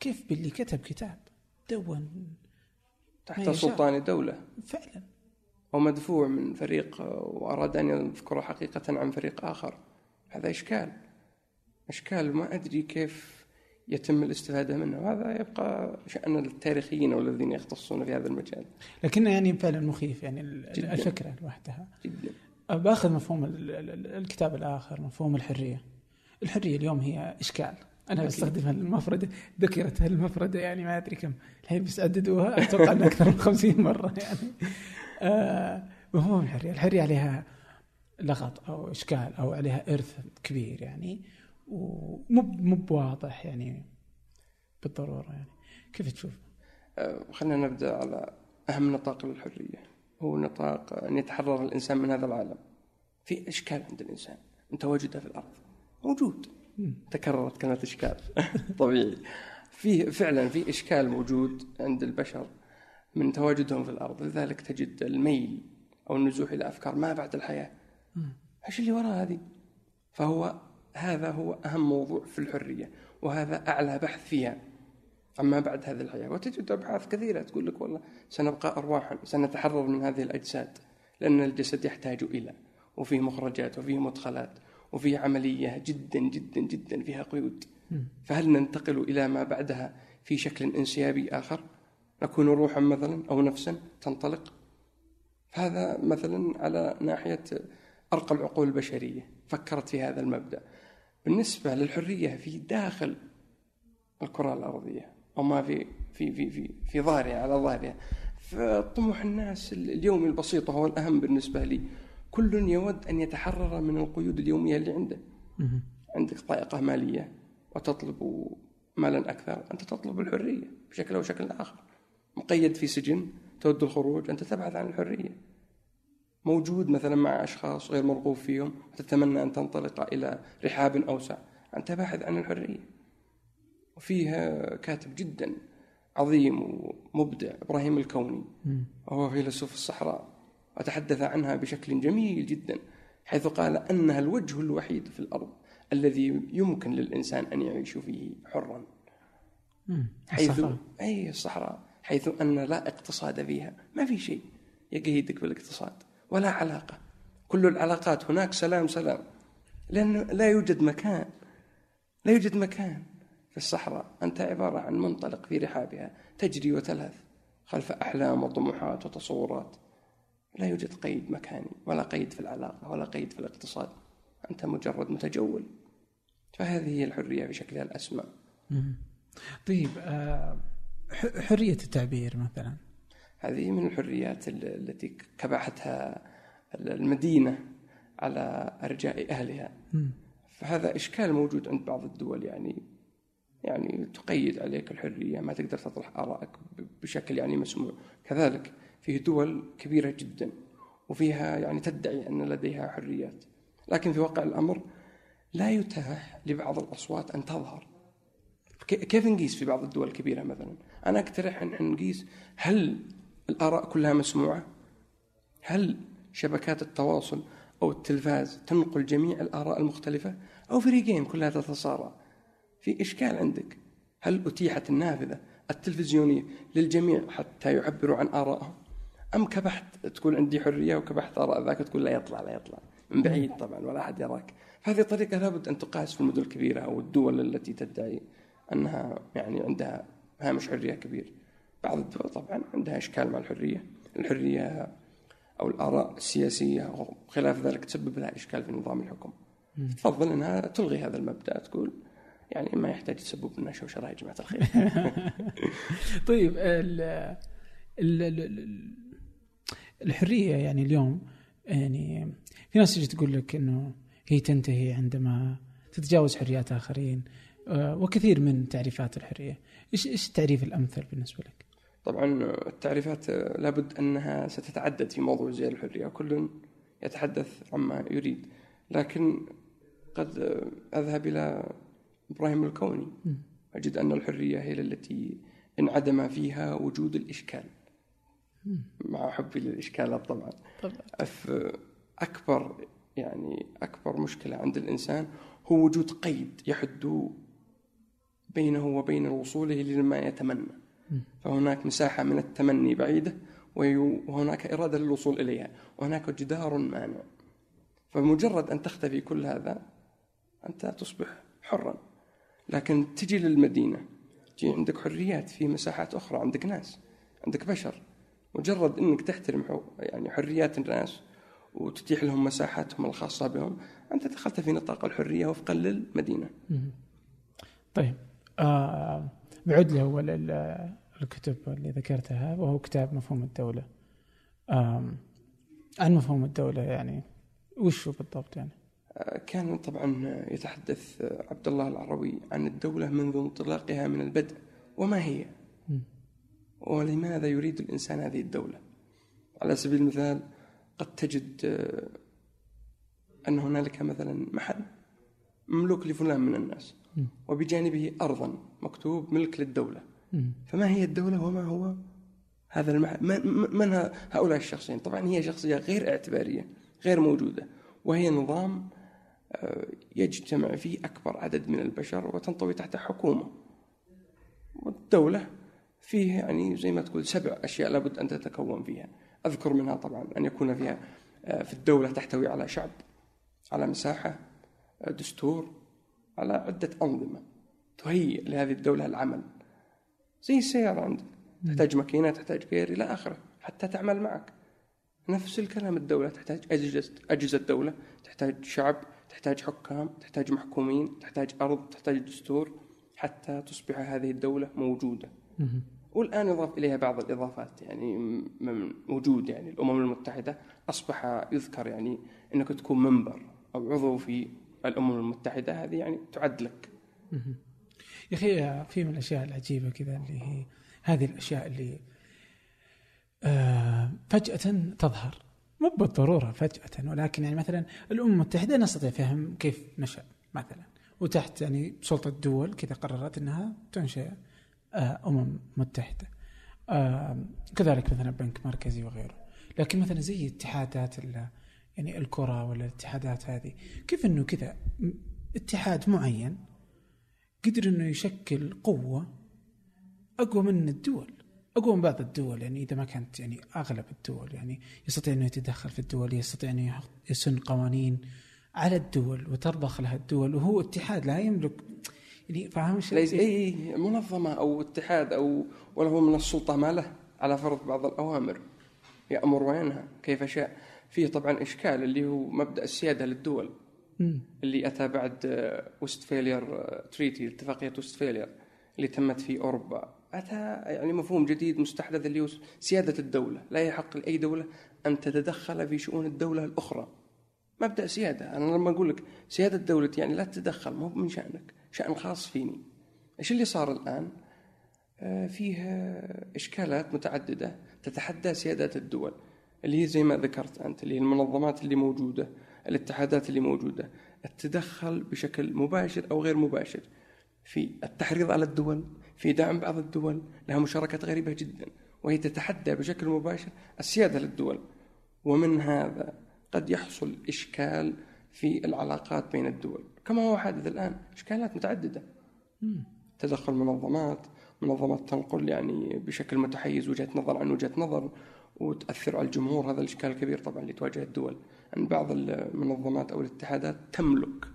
كيف باللي كتب كتاب؟ دون. تحت. سلطان دولة. فعلا. ومدفوع من فريق وأراد أن يذكر حقيقة عن فريق آخر. هذا إشكال. إشكال ما أدري كيف يتم الاستفادة منه. وهذا يبقى شأن التاريخيين والذين يختصون في هذا المجال. لكنه يعني فعلا مخيف يعني جداً. الفكرة لوحدها. جدا. بآخذ مفهوم ال- ال- ال- الكتاب الآخر مفهوم الحرية. الحرية اليوم هي إشكال. أنا. بستخدم هالمفرده ذكرت هالمفرده يعني ما أدري كم. الحين بيسددوها أتوقع إنها أكثر من 50 مرة يعني. آه مفهوم الحرية. الحرية عليها لغط أو إشكال أو عليها إرث كبير يعني ومو مو بواضح يعني بالضرورة يعني. كيف تشوف؟ أه، خلينا نبدأ على أهم نطاق للحرية هو نطاق أن يتحرر الإنسان من هذا العالم. في إشكال عند الإنسان. من تواجده في الأرض. موجود. تكررت كلمة إشكال. طبيعي. في فعلا في إشكال موجود عند البشر. من تواجدهم في الأرض لذلك تجد الميل أو النزوح إلى أفكار ما بعد الحياة. إيش اللي وراء هذه؟ فهو هذا هو أهم موضوع في الحرية وهذا أعلى بحث فيها. أما بعد هذه الحياة وتجد أبحاث كثيرة تقول لك والله سنبقى ارواحا سنتحرر من هذه الأجساد لأن الجسد يحتاج إلى وفيه مخرجات وفيه مدخلات وفيه عملية جدا جدا جدا فيها قيود. فهل ننتقل إلى ما بعدها في شكل انسيابي آخر؟ نكون روحا مثلا أو نفسا تنطلق. هذا مثلا على ناحية أرقى العقول البشرية فكرت في هذا المبدأ. بالنسبة للحرية في داخل الكرة الأرضية أو ما في في في في في ظاهرها على ظاهرها فطموح الناس اليومي البسيط وهو الأهم بالنسبة لي كل يود أن يتحرر من القيود اليومية اللي عنده. عندك ضائقه مالية وتطلب مالا أكثر أنت تطلب الحرية بشكل أو شكل آخر. مقيد في سجن تود الخروج أنت تبحث عن الحرية. موجود مثلا مع أشخاص غير مرغوب فيهم وتتمنى أن تنطلق إلى رحاب أوسع. أنت باحث عن الحرية. وفيها كاتب جدا عظيم ومبدع إبراهيم الكوني. وهو فيلسوف الصحراء. وتحدث عنها بشكل جميل جدا حيث قال أنها الوجه الوحيد في الأرض الذي يمكن للإنسان أن يعيش فيه حرا. حيث الصحراء. أي الصحراء. حيث أن لا اقتصاد فيها. ما في شيء يقيدك بالاقتصاد ولا علاقة. كل العلاقات هناك سلام سلام. لأنه لا يوجد مكان لا يوجد مكان في الصحراء. أنت عبارة عن منطلق في رحابها تجري وتلهث خلف أحلام وطموحات وتصورات. لا يوجد قيد مكاني ولا قيد في العلاقة ولا قيد في الاقتصاد. أنت مجرد متجول. فهذه هي الحرية بشكلها الأسمى. طيب آه، ح- حرية التعبير مثلا. هذه من الحريات ال- التي كبحتها المدينة على أرجاء أهلها. فهذا إشكال موجود عند بعض الدول يعني يعني تقيد عليك الحرية ما تقدر تطرح آرائك بشكل يعني مسموع. كذلك فيه دول كبيرة جدا وفيها يعني تدعي أن لديها حريات. لكن في واقع الأمر لا يتاح لبعض الأصوات أن تظهر. كيف نقيس في بعض الدول الكبيرة مثلا؟ أنا أقترح أن نقيس هل الآراء كلها مسموعة؟ هل شبكات التواصل أو التلفاز تنقل جميع الآراء المختلفة؟ أو فريقين كلها تتصارع؟ في إشكال عندك؟ هل أتيحت النافذة التلفزيونية للجميع حتى يعبروا عن آرائهم؟ أم كبحت تقول عندي حرية وكبحت آراء ذاك تقول لا يطلع لا يطلع. من بعيد طبعا ولا أحد يراك. فهذه طريقة لابد أن تقاس في المدن الكبيرة أو الدول التي تدعي أنها يعني عندها هامش حرية كبير بعض الدول طبعا عندها إشكال مع الحرية. الحرية أو الآراء السياسية أو خلاف ذلك تسبب لها إشكال في نظام الحكم. تفضل أنها تلغي هذا المبدأ تقول يعني ما يحتاج تسبب لنا شوشرة يا جماعة الخير. طيب ال ال ال ال- الحرية يعني اليوم يعني في ناس تجي تقول لك إنه هي تنتهي عندما تتجاوز حريات آخرين. وكثير من تعريفات الحرية. إيش إيش التعريف الأمثل بالنسبة لك؟ طبعا التعريفات لابد أنها ستتعدد في موضوع زي الحرية. كل يتحدث عما يريد. لكن قد أذهب إلى إبراهيم الكوني. أجد أن الحرية هي التي انعدم فيها وجود الإشكال. مع حبي للإشكالات طبعا. طبعا. أكبر يعني أكبر مشكلة عند الإنسان هو وجود قيد يحد بينه وبين وصوله لما يتمنى. فهناك مساحة من التمني بعيدة وهناك إرادة للوصول إليها وهناك جدار مانع. فمجرد أن تختفي كل هذا أنت تصبح حرا. لكن تجي للمدينة تجي عندك حريات في مساحات أخرى عندك ناس عندك بشر. مجرد أنك تحترم يعني حريات الناس وتتيح لهم مساحاتهم الخاصة بهم أنت دخلت في نطاق الحرية وفقا للمدينة. طيب. آه بعد لأول ال- الكتب اللي ذكرتها وهو كتاب مفهوم الدولة. عن مفهوم الدولة يعني وش هو بالضبط يعني؟ كان طبعا يتحدث عبد الله العربي عن الدولة منذ انطلاقها من البدء وما هي؟ ولماذا يريد الإنسان هذه الدولة؟ على سبيل المثال قد تجد آه، أن هنالك مثلا محل مملوك لفلان من الناس. وبجانبه أرضا مكتوب ملك للدولة. فما هي الدولة وما هو هذا المحل من, من هؤلاء الشخصين؟ طبعا هي شخصية غير اعتبارية غير موجودة وهي نظام آه، يجتمع فيه أكبر عدد من البشر وتنطوي تحت حكومة. والدولة فيه يعني زي ما تقول سبع أشياء لابد أن تتكون فيها. أذكر منها طبعا أن يكون فيها آه، في الدولة تحتوي على شعب على مساحة آه، دستور على عدة أنظمة تهيئ لهذه الدولة العمل. زي السيارة عندك تحتاج ماكينة تحتاج غير إلى آخره حتى تعمل معك. نفس الكلام الدولة تحتاج أجهزة أجهزة دولة تحتاج شعب تحتاج حكام تحتاج محكومين تحتاج أرض تحتاج دستور حتى تصبح هذه الدولة موجودة. والآن يضاف إليها بعض الإضافات يعني من وجود يعني الأمم المتحدة أصبح يذكر يعني أنك تكون منبر أو عضو في الأمم المتحدة هذه يعني تعد لك. يا أخي في من الأشياء العجيبة كذا اللي هي هذه الأشياء اللي آه فجأة تظهر. مو بالضرورة فجأة ولكن يعني مثلا الأمم المتحدة نستطيع فهم كيف نشأ مثلا. وتحت يعني سلطة دول كذا قررت أنها تنشئ آه، أمم متحدة. آه، كذلك مثلا بنك مركزي وغيره. لكن مثلا زي اتحادات يعني الكرة ولا الاتحادات هذه. كيف أنه كذا؟ اتحاد معين قدر أنه يشكل قوة أقوى من الدول أقوى من بعض الدول. يعني إذا ما كانت يعني أغلب الدول يعني يستطيع إنه يتدخل في الدول يستطيع إنه يسن قوانين على الدول وترضخ لها الدول. وهو اتحاد لا يملك يعني فاهم شو اي إي منظمة أو اتحاد أو وله من السلطة ما له على فرض بعض الأوامر. يأمر وينهى كيف شاء. فيه طبعا إشكال اللي هو مبدأ السيادة للدول. م. اللي أتى بعد Westphalia Treaty اتفاقيه وستفاليا اللي تمت في أوروبا. أتى يعني مفهوم جديد مستحدث اللي هو سيادة الدولة. لا يحق لأي دولة أن تتدخل في شؤون الدولة الأخرى. مبدأ سيادة. أنا لما أقول لك سيادة دولتي يعني لا تتدخل مو من شأنك شأن خاص فيني. إيش اللي صار الآن؟ آه فيه إشكالات متعددة تتحدى سياده الدول. اللي هي زي ما ذكرت أنت اللي هي المنظمات اللي موجودة الاتحادات اللي موجودة التدخل بشكل مباشر أو غير مباشر. في التحريض على الدول في دعم بعض الدول لها مشاركات غريبة جدا وهي تتحدى بشكل مباشر السيادة للدول. ومن هذا قد يحصل إشكال في العلاقات بين الدول. كما هو حادث الآن إشكالات متعددة. تدخل منظمات منظمات تنقل يعني بشكل متحيز وجهة نظر عن وجهة نظر. وتأثر على الجمهور. هذا الإشكال الكبير طبعا اللي تواجه الدول. أن بعض المنظمات أو الاتحادات تملك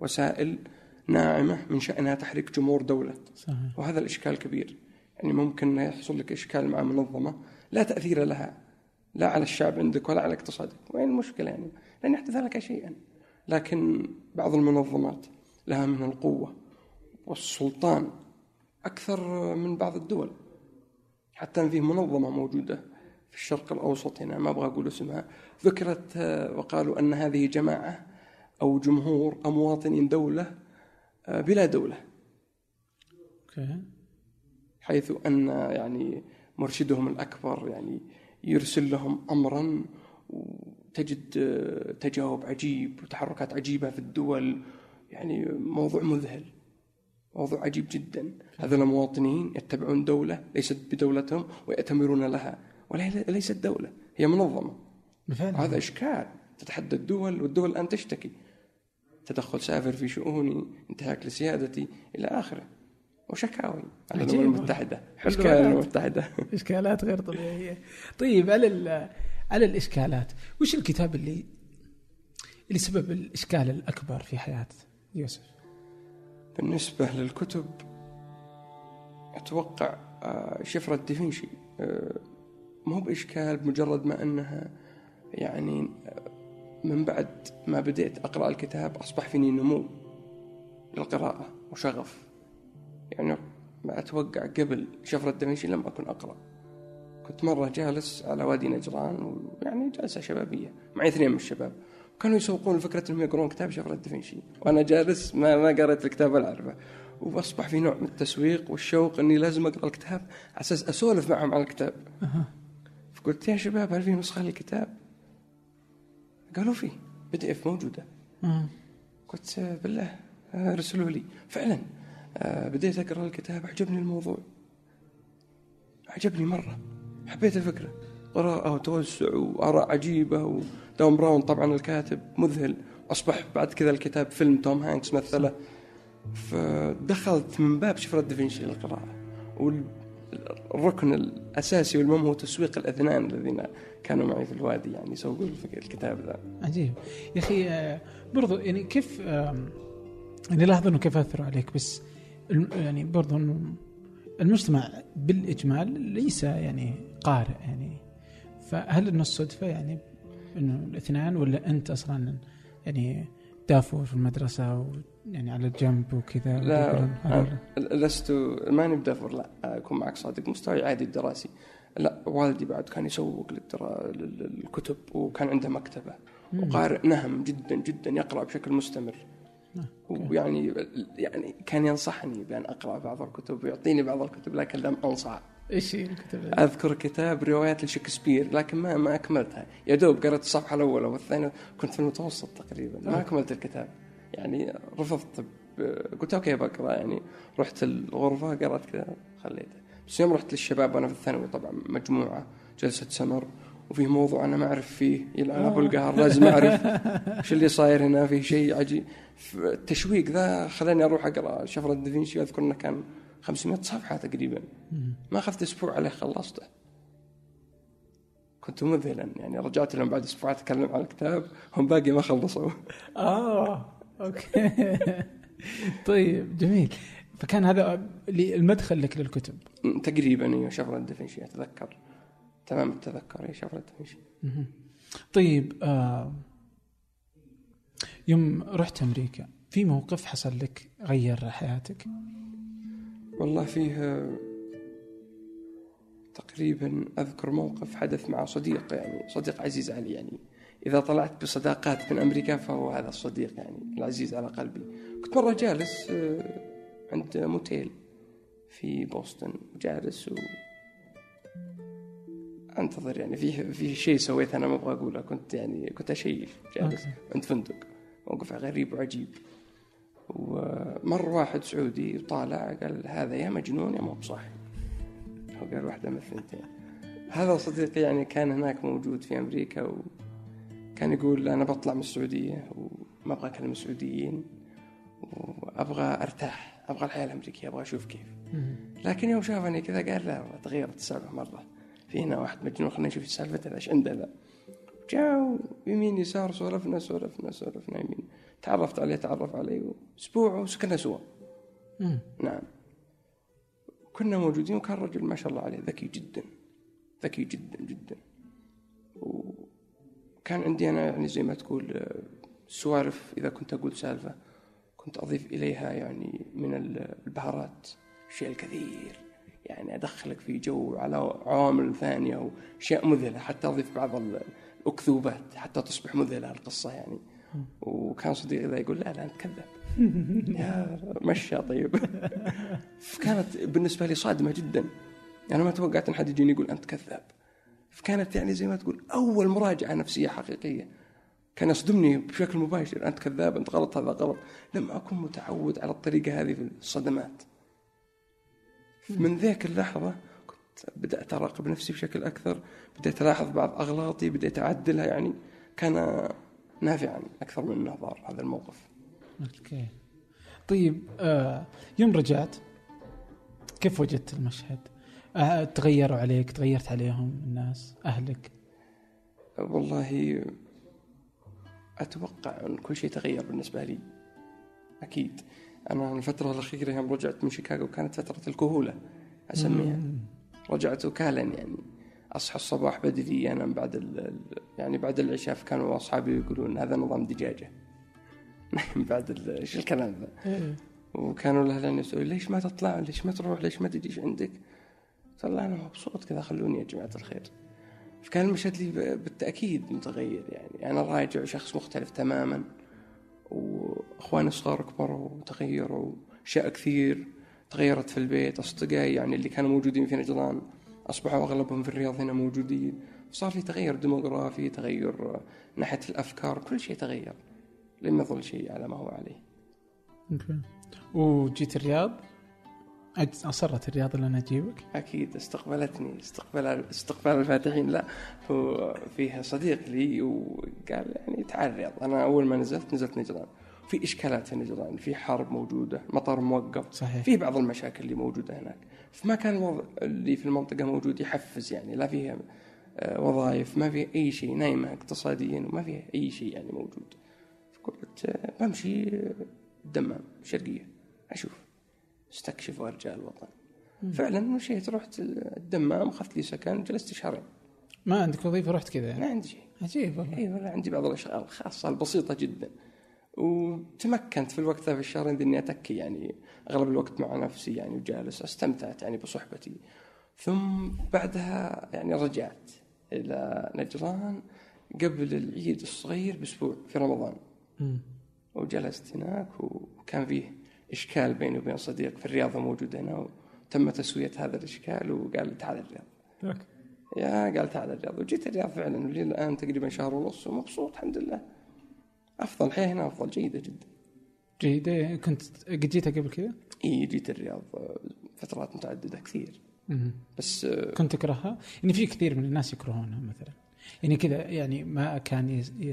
وسائل ناعمة من شأنها تحريك جمهور دولة. صحيح. وهذا الإشكال كبير. يعني ممكن يحصل لك إشكال مع منظمة لا تأثير لها لا على الشعب عندك ولا على اقتصادك. وين المشكلة يعني؟ لن يحدث لك شيئا. لكن بعض المنظمات لها من القوة والسلطان أكثر من بعض الدول. حتى فيه منظمة موجودة في الشرق الأوسط هنا ما أبغى أقول اسمها. ذكرت وقالوا أن هذه جماعة أو جمهور أو مواطنين دولة آه، بلا دولة. أوكي. حيث أن يعني مرشدهم الأكبر يعني يرسل لهم أمرا وتجد آه، تجاوب عجيب وتحركات عجيبة في الدول. يعني موضوع مذهل موضوع عجيب جدا. هذول المواطنين يتبعون دولة ليست بدولتهم ويأتمرون لها. وليست دولة هي منظمة. هذا إشكال. تتحدى الدول والدول الآن تشتكي. تدخل سافر في شؤوني انتهاك لسيادتي إلى آخره. وشكاوي على الأمم المتحدة. إشكالات. المتحدة. إشكالات غير طبيعية. طيب على على الإشكالات وش الكتاب اللي اللي سبب الإشكال الأكبر في حياة يوسف؟ بالنسبة للكتب أتوقع آه، شفرة دافنشي آه، مو بإشكال بمجرد ما أنها يعني من بعد ما بديت أقرأ الكتاب أصبح فيني نمو للقراءة وشغف. يعني ما أتوقع قبل شفرة دافنشي لم أكن أقرأ. كنت مرة جالس على وادي نجران ويعني جلسة شبابية معي اثنين من الشباب. كانوا يسوقون فكرة إنهم يقرون كتاب شفرة دافنشي وأنا جالس ما ما قريت الكتاب ولا أعرفه. وأصبح في نوع من التسويق والشوق إني لازم أقرأ الكتاب على أساس أسولف معهم على الكتاب. فقلت يا شباب هل في نسخة للكتاب؟ قالوا فيه PDF موجودة. قلت بالله ارسلوا لي. فعلا آه، بديت أقرأ الكتاب عجبني الموضوع. عجبني مرة. حبيت الفكرة. قراءة وتوسع وآراء عجيبة ودان براون طبعا الكاتب مذهل. أصبح بعد كذا الكتاب فيلم توم هانكس مثله فدخلت من باب شفرة دافنشي للقراءة. والركن الأساسي والمهم هو تسويق الأدنان الذين كانوا معي في الوادي يعني يسوقوا الكتاب ذا. عجيب. يا أخي آه، برضو يعني كيف يعني لاحظ إنه كيف أثروا عليك بس يعني برضو إنه المجتمع بالإجمال ليس يعني قارئ يعني. فهل إنه الصدفة يعني إنه الأثنان ولا أنت أصلا يعني دافور في المدرسة ويعني على الجنب وكذا لا أنا لست ماني بدافور لا أكون معك صادق مستواي عادي الدراسي لا والدي بعد كان يسوق للدرا... للكتب وكان عنده مكتبة مم. وقارئ نهم جدا جدا يقرأ بشكل مستمر آه،. ويعني يعني كان ينصحني بأن أقرأ بعض الكتب ويعطيني بعض الكتب لكن لم أنصح إيش هي الكتب؟ أذكر كتاب روايات لشكسبير لكن ما ما أكملتها يا دوب قرأت الصفحة الأولى والثانية كنت في المتوسط تقريبا ما آه. أكملت الكتاب يعني رفضت قلت أوكي بقرأ يعني رحت الغرفة قرأت كذا خليته. بس يوم رحت للشباب وأنا في الثانوي طبعا مجموعة جلسة سمر وفي موضوع أنا ما أعرف فيه يلعن آه. القهر لازم أعرف وش اللي صاير هنا في شيء عجيب التشويق ذا خلاني أروح أقرأ شفرة دافنشي أذكر أنه كان 500 صفحة تقريبا. ما أخذت أسبوع عليه خلصته. كنت مذهلا. يعني رجعت لهم بعد أسبوع أتكلم عن الكتاب هم باقي ما خلصوا. آه. أوكي. طيب جميل. فكان هذا المدخل لك للكتب. تقريبا أيوه شفرة دافنشي أتذكر. تمام التذكر هي شفرة دافنشي. طيب آه يوم رحت أمريكا في موقف حصل لك غير حياتك؟ والله فيه تقريبا أذكر موقف حدث مع صديق يعني صديق عزيز علي يعني إذا طلعت بصداقات من أمريكا فهو هذا الصديق يعني العزيز على قلبي. كنت مرة جالس آه، عند موتيل في بوسطن جالس و أنتظر يعني في في شيء سويته أنا ما أبغى أقوله. كنت يعني كنت اشيش جالس. عند فندق. موقف غريب وعجيب. ومر واحد سعودي طالع قال هذا يا مجنون يا مو بصاحي هو قال واحدة من الثنتين. هذا صديقي يعني كان هناك موجود في أمريكا وكان يقول أنا بطلع من السعودية وما أبغى أكلم السعوديين وأبغى أرتاح أبغى الحياة الأمريكية أبغى أشوف كيف. لكن يوم شافني كذا قال لا تغيرت السالفة مرة. في هنا واحد مجنون خلينا نشوف سالفته إيش عنده ذا. جاء يمين يسار سولفنا سولفنا سولفنا يمين. تعرفت عليه تعرف علي أسبوع وسكننا سوا. نعم. كنا موجودين وكان رجل ما شاء الله عليه ذكي جدا ذكي جدا جدا. وكان عندي أنا يعني زي ما تقول آه، سوالف إذا كنت أقول سالفة كنت أضيف إليها يعني من ال- البهارات شيء الكثير. يعني أدخلك في جو على عوامل ثانية وأشياء مذهلة حتى أضيف بعض ال- الأكذوبات حتى تصبح مذهلة القصة يعني. وكان صديقي ذا يقول لا لا أنت كذاب. يا مشى طيب. فكانت بالنسبة لي صادمة جدا. يعني ما توقعت إن حد يجيني يقول أنت كذاب. فكانت يعني زي ما تقول أول مراجعة نفسية حقيقية. كان يصدمني بشكل مباشر أنت كذاب أنت غلط هذا غلط. لم أكن متعود على الطريقة هذه في الصدمات. من ذيك اللحظة كنت بدأت أراقب نفسي بشكل أكثر بديت ألاحظ بعض أغلاطي بديت أعدلها يعني. كان نافعا أكثر من إنه ضار هذا الموقف. أوكي. طيب آه يوم رجعت كيف وجدت المشهد؟ آه تغيروا عليك تغيرت عليهم الناس أهلك. والله أتوقع أن كل شيء تغير بالنسبة لي. أكيد. أنا الفترة الأخيرة يوم رجعت من شيكاغو كانت فترة الكهولة أسميها. مم. رجعت وكالا يعني. أصحى الصباح بدري أنام بعد ال يعني بعد العشاء كانوا أصحابي يقولون هذا نظام دجاجة. بعد ال- إيش الكلام ذا. وكانوا الأهلين يسألون ليش ما تطلع؟ ليش ما تروح؟ ليش ما تجيش عندك؟ قلت والله أنا مبسوط كذا خلوني يا جماعة الخير. فكان المشهد لي بالتأكيد متغير يعني. أنا راجع شخص مختلف تماما وأخواني الصغار كبروا وتغيروا اشياء كثير تغيرت في البيت. أصدقائي يعني اللي كانوا موجودين في نجران أصبحوا أغلبهم في الرياض هنا موجودين. صار في تغير ديموغرافي تغير ناحية الأفكار كل شيء تغير لم يظل شيء على ما هو عليه. Okay. وجيت الرياض؟ أصريت الرياض اللي أنا أجيبك؟ أكيد استقبلتني استقبال استقبال الفاتحين. لا هو فيها صديق لي وقال يعني تعال الرياض أنا أول ما نزلت نزلت نجران. في إشكالات في نجران في حرب موجودة مطار موقف. صحيح. في بعض المشاكل اللي موجودة هناك. فما كان الوضع اللي في المنطقة موجود يحفز يعني لا فيها آه، وظائف ما فيها أي شيء نايمه اقتصاديا وما فيها أي شيء يعني موجود. فقلت آه، بمشي آه، الدمام الشرقيه أشوف. استكشف وارجع الوطن. فعلا مشيت رحت الدمام اخذت لي سكن جلست شهرين. ما عندك وظيفة رحت كذا؟ ما يعني عندي شيء. عجيب والله. اي والله عندي بعض الأشغال الخاصه البسيطة جدا. وتمكنت في الوقت ذا في الشهرين إني أتكي يعني أغلب الوقت مع نفسي يعني وجالس أستمتعت يعني بصحبتي. ثم بعدها يعني رجعت إلى نجران قبل العيد الصغير بأسبوع في رمضان. مم. وجلست هناك وكان فيه إشكال بيني وبين صديق في الرياضة موجود هنا وتم تسوية هذا الإشكال وقال تعال الرياض. يا قال تعال الرياض وجيت الرياض فعلا ولي الآن تقريبا شهر ونص ومبسوط الحمد لله أفضل الحياة هنا أفضل جيدة جدا جيد إيه، كنت قد جيتها قبل كذا؟ إي جيت الرياض فترات متعددة كثير مم. بس كنت تكرهها؟ يعني في كثير من الناس يكرهونها مثلا يعني كذا يعني ما كان يز... ي...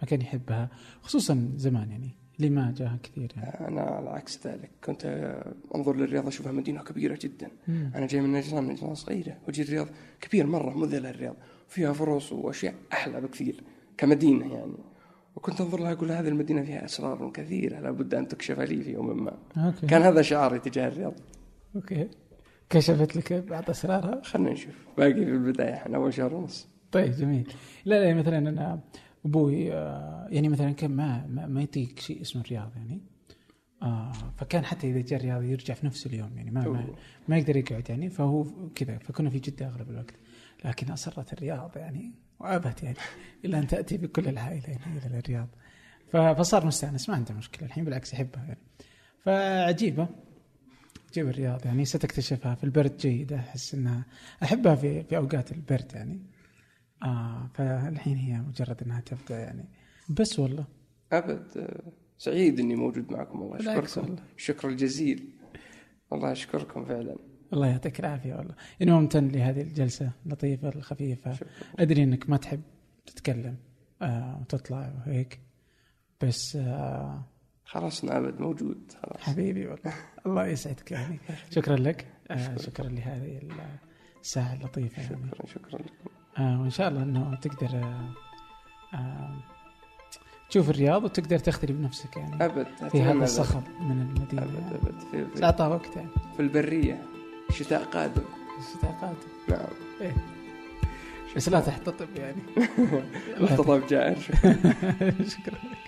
ما كان يحبها خصوصا زمان يعني اللي ما جاها كثير يعني. أنا على عكس ذلك. كنت آه، أنظر للرياض أشوفها مدينة كبيرة جدا. مم. أنا جاي من نجران نجران صغيرة. وجي الرياض كبير مرة مذهل الرياض. فيها فرص وأشياء أحلى بكثير كمدينة يعني. وكنت أنظر لها أقول هذه المدينة فيها أسرار كثيرة لابد أن تكشف لي في يوم ما. Okay. كان هذا شعاري تجاه الرياض. Okay. كشفت لك بعض أسرارها؟ خلينا نشوف. باقي في البداية إحنا أول شهر ونص. طيب جميل. لا لا مثلا أنا أبوي آه، يعني مثلا كان ما ما, يطيق شيء اسمه الرياض يعني. آه فكان حتى إذا جاء الرياض يرجع في نفس اليوم يعني ما ما, ما يقدر يقعد يعني. فهو كذا فكنا في جدة أغلب الوقت. لكن أصرت الرياض يعني وآبت يعني إلى أن تأتي بكل العائلة يعني إلى الرياض. فصار مستأنس ما عنده مشكلة الحين بالعكس يحبها يعني. فعجيبة عجيبه الرياض يعني ستكتشفها في البرد جيدة أحس إنها أحبها في في أوقات البرد يعني. آه فالحين هي مجرد إنها تبدأ يعني. بس والله. أبد آه، سعيد إني موجود معكم. والله اشكركم والله. الشكر الجزيل. والله اشكركم فعلا. الله يعطيك العافية والله. اني ممتن لهذه الجلسة اللطيفه الخفيفة. شكرا. أدري إنك ما تحب تتكلم آه وتطلع وهيك بس آه خلاص أنا أبد موجود خلاص. حبيبي والله. الله يسعدك يعني. شكرا لك. آه شكرا لهذه الساعة اللطيفة يعني. شكرا شكرا لكم. آه وإن شاء الله إنه تقدر آه آه تشوف الرياض وتقدر تختلي بنفسك يعني أبد في هذا. الصخب من أبد المدينة يعني. أبد. في, في, اعطاه وقت يعني. في البرية الشتاء قادم. الشتاء قادم. نعم. إيه. بس لا تحتطب يعني. الاحتضاب جائر. شكرا لك.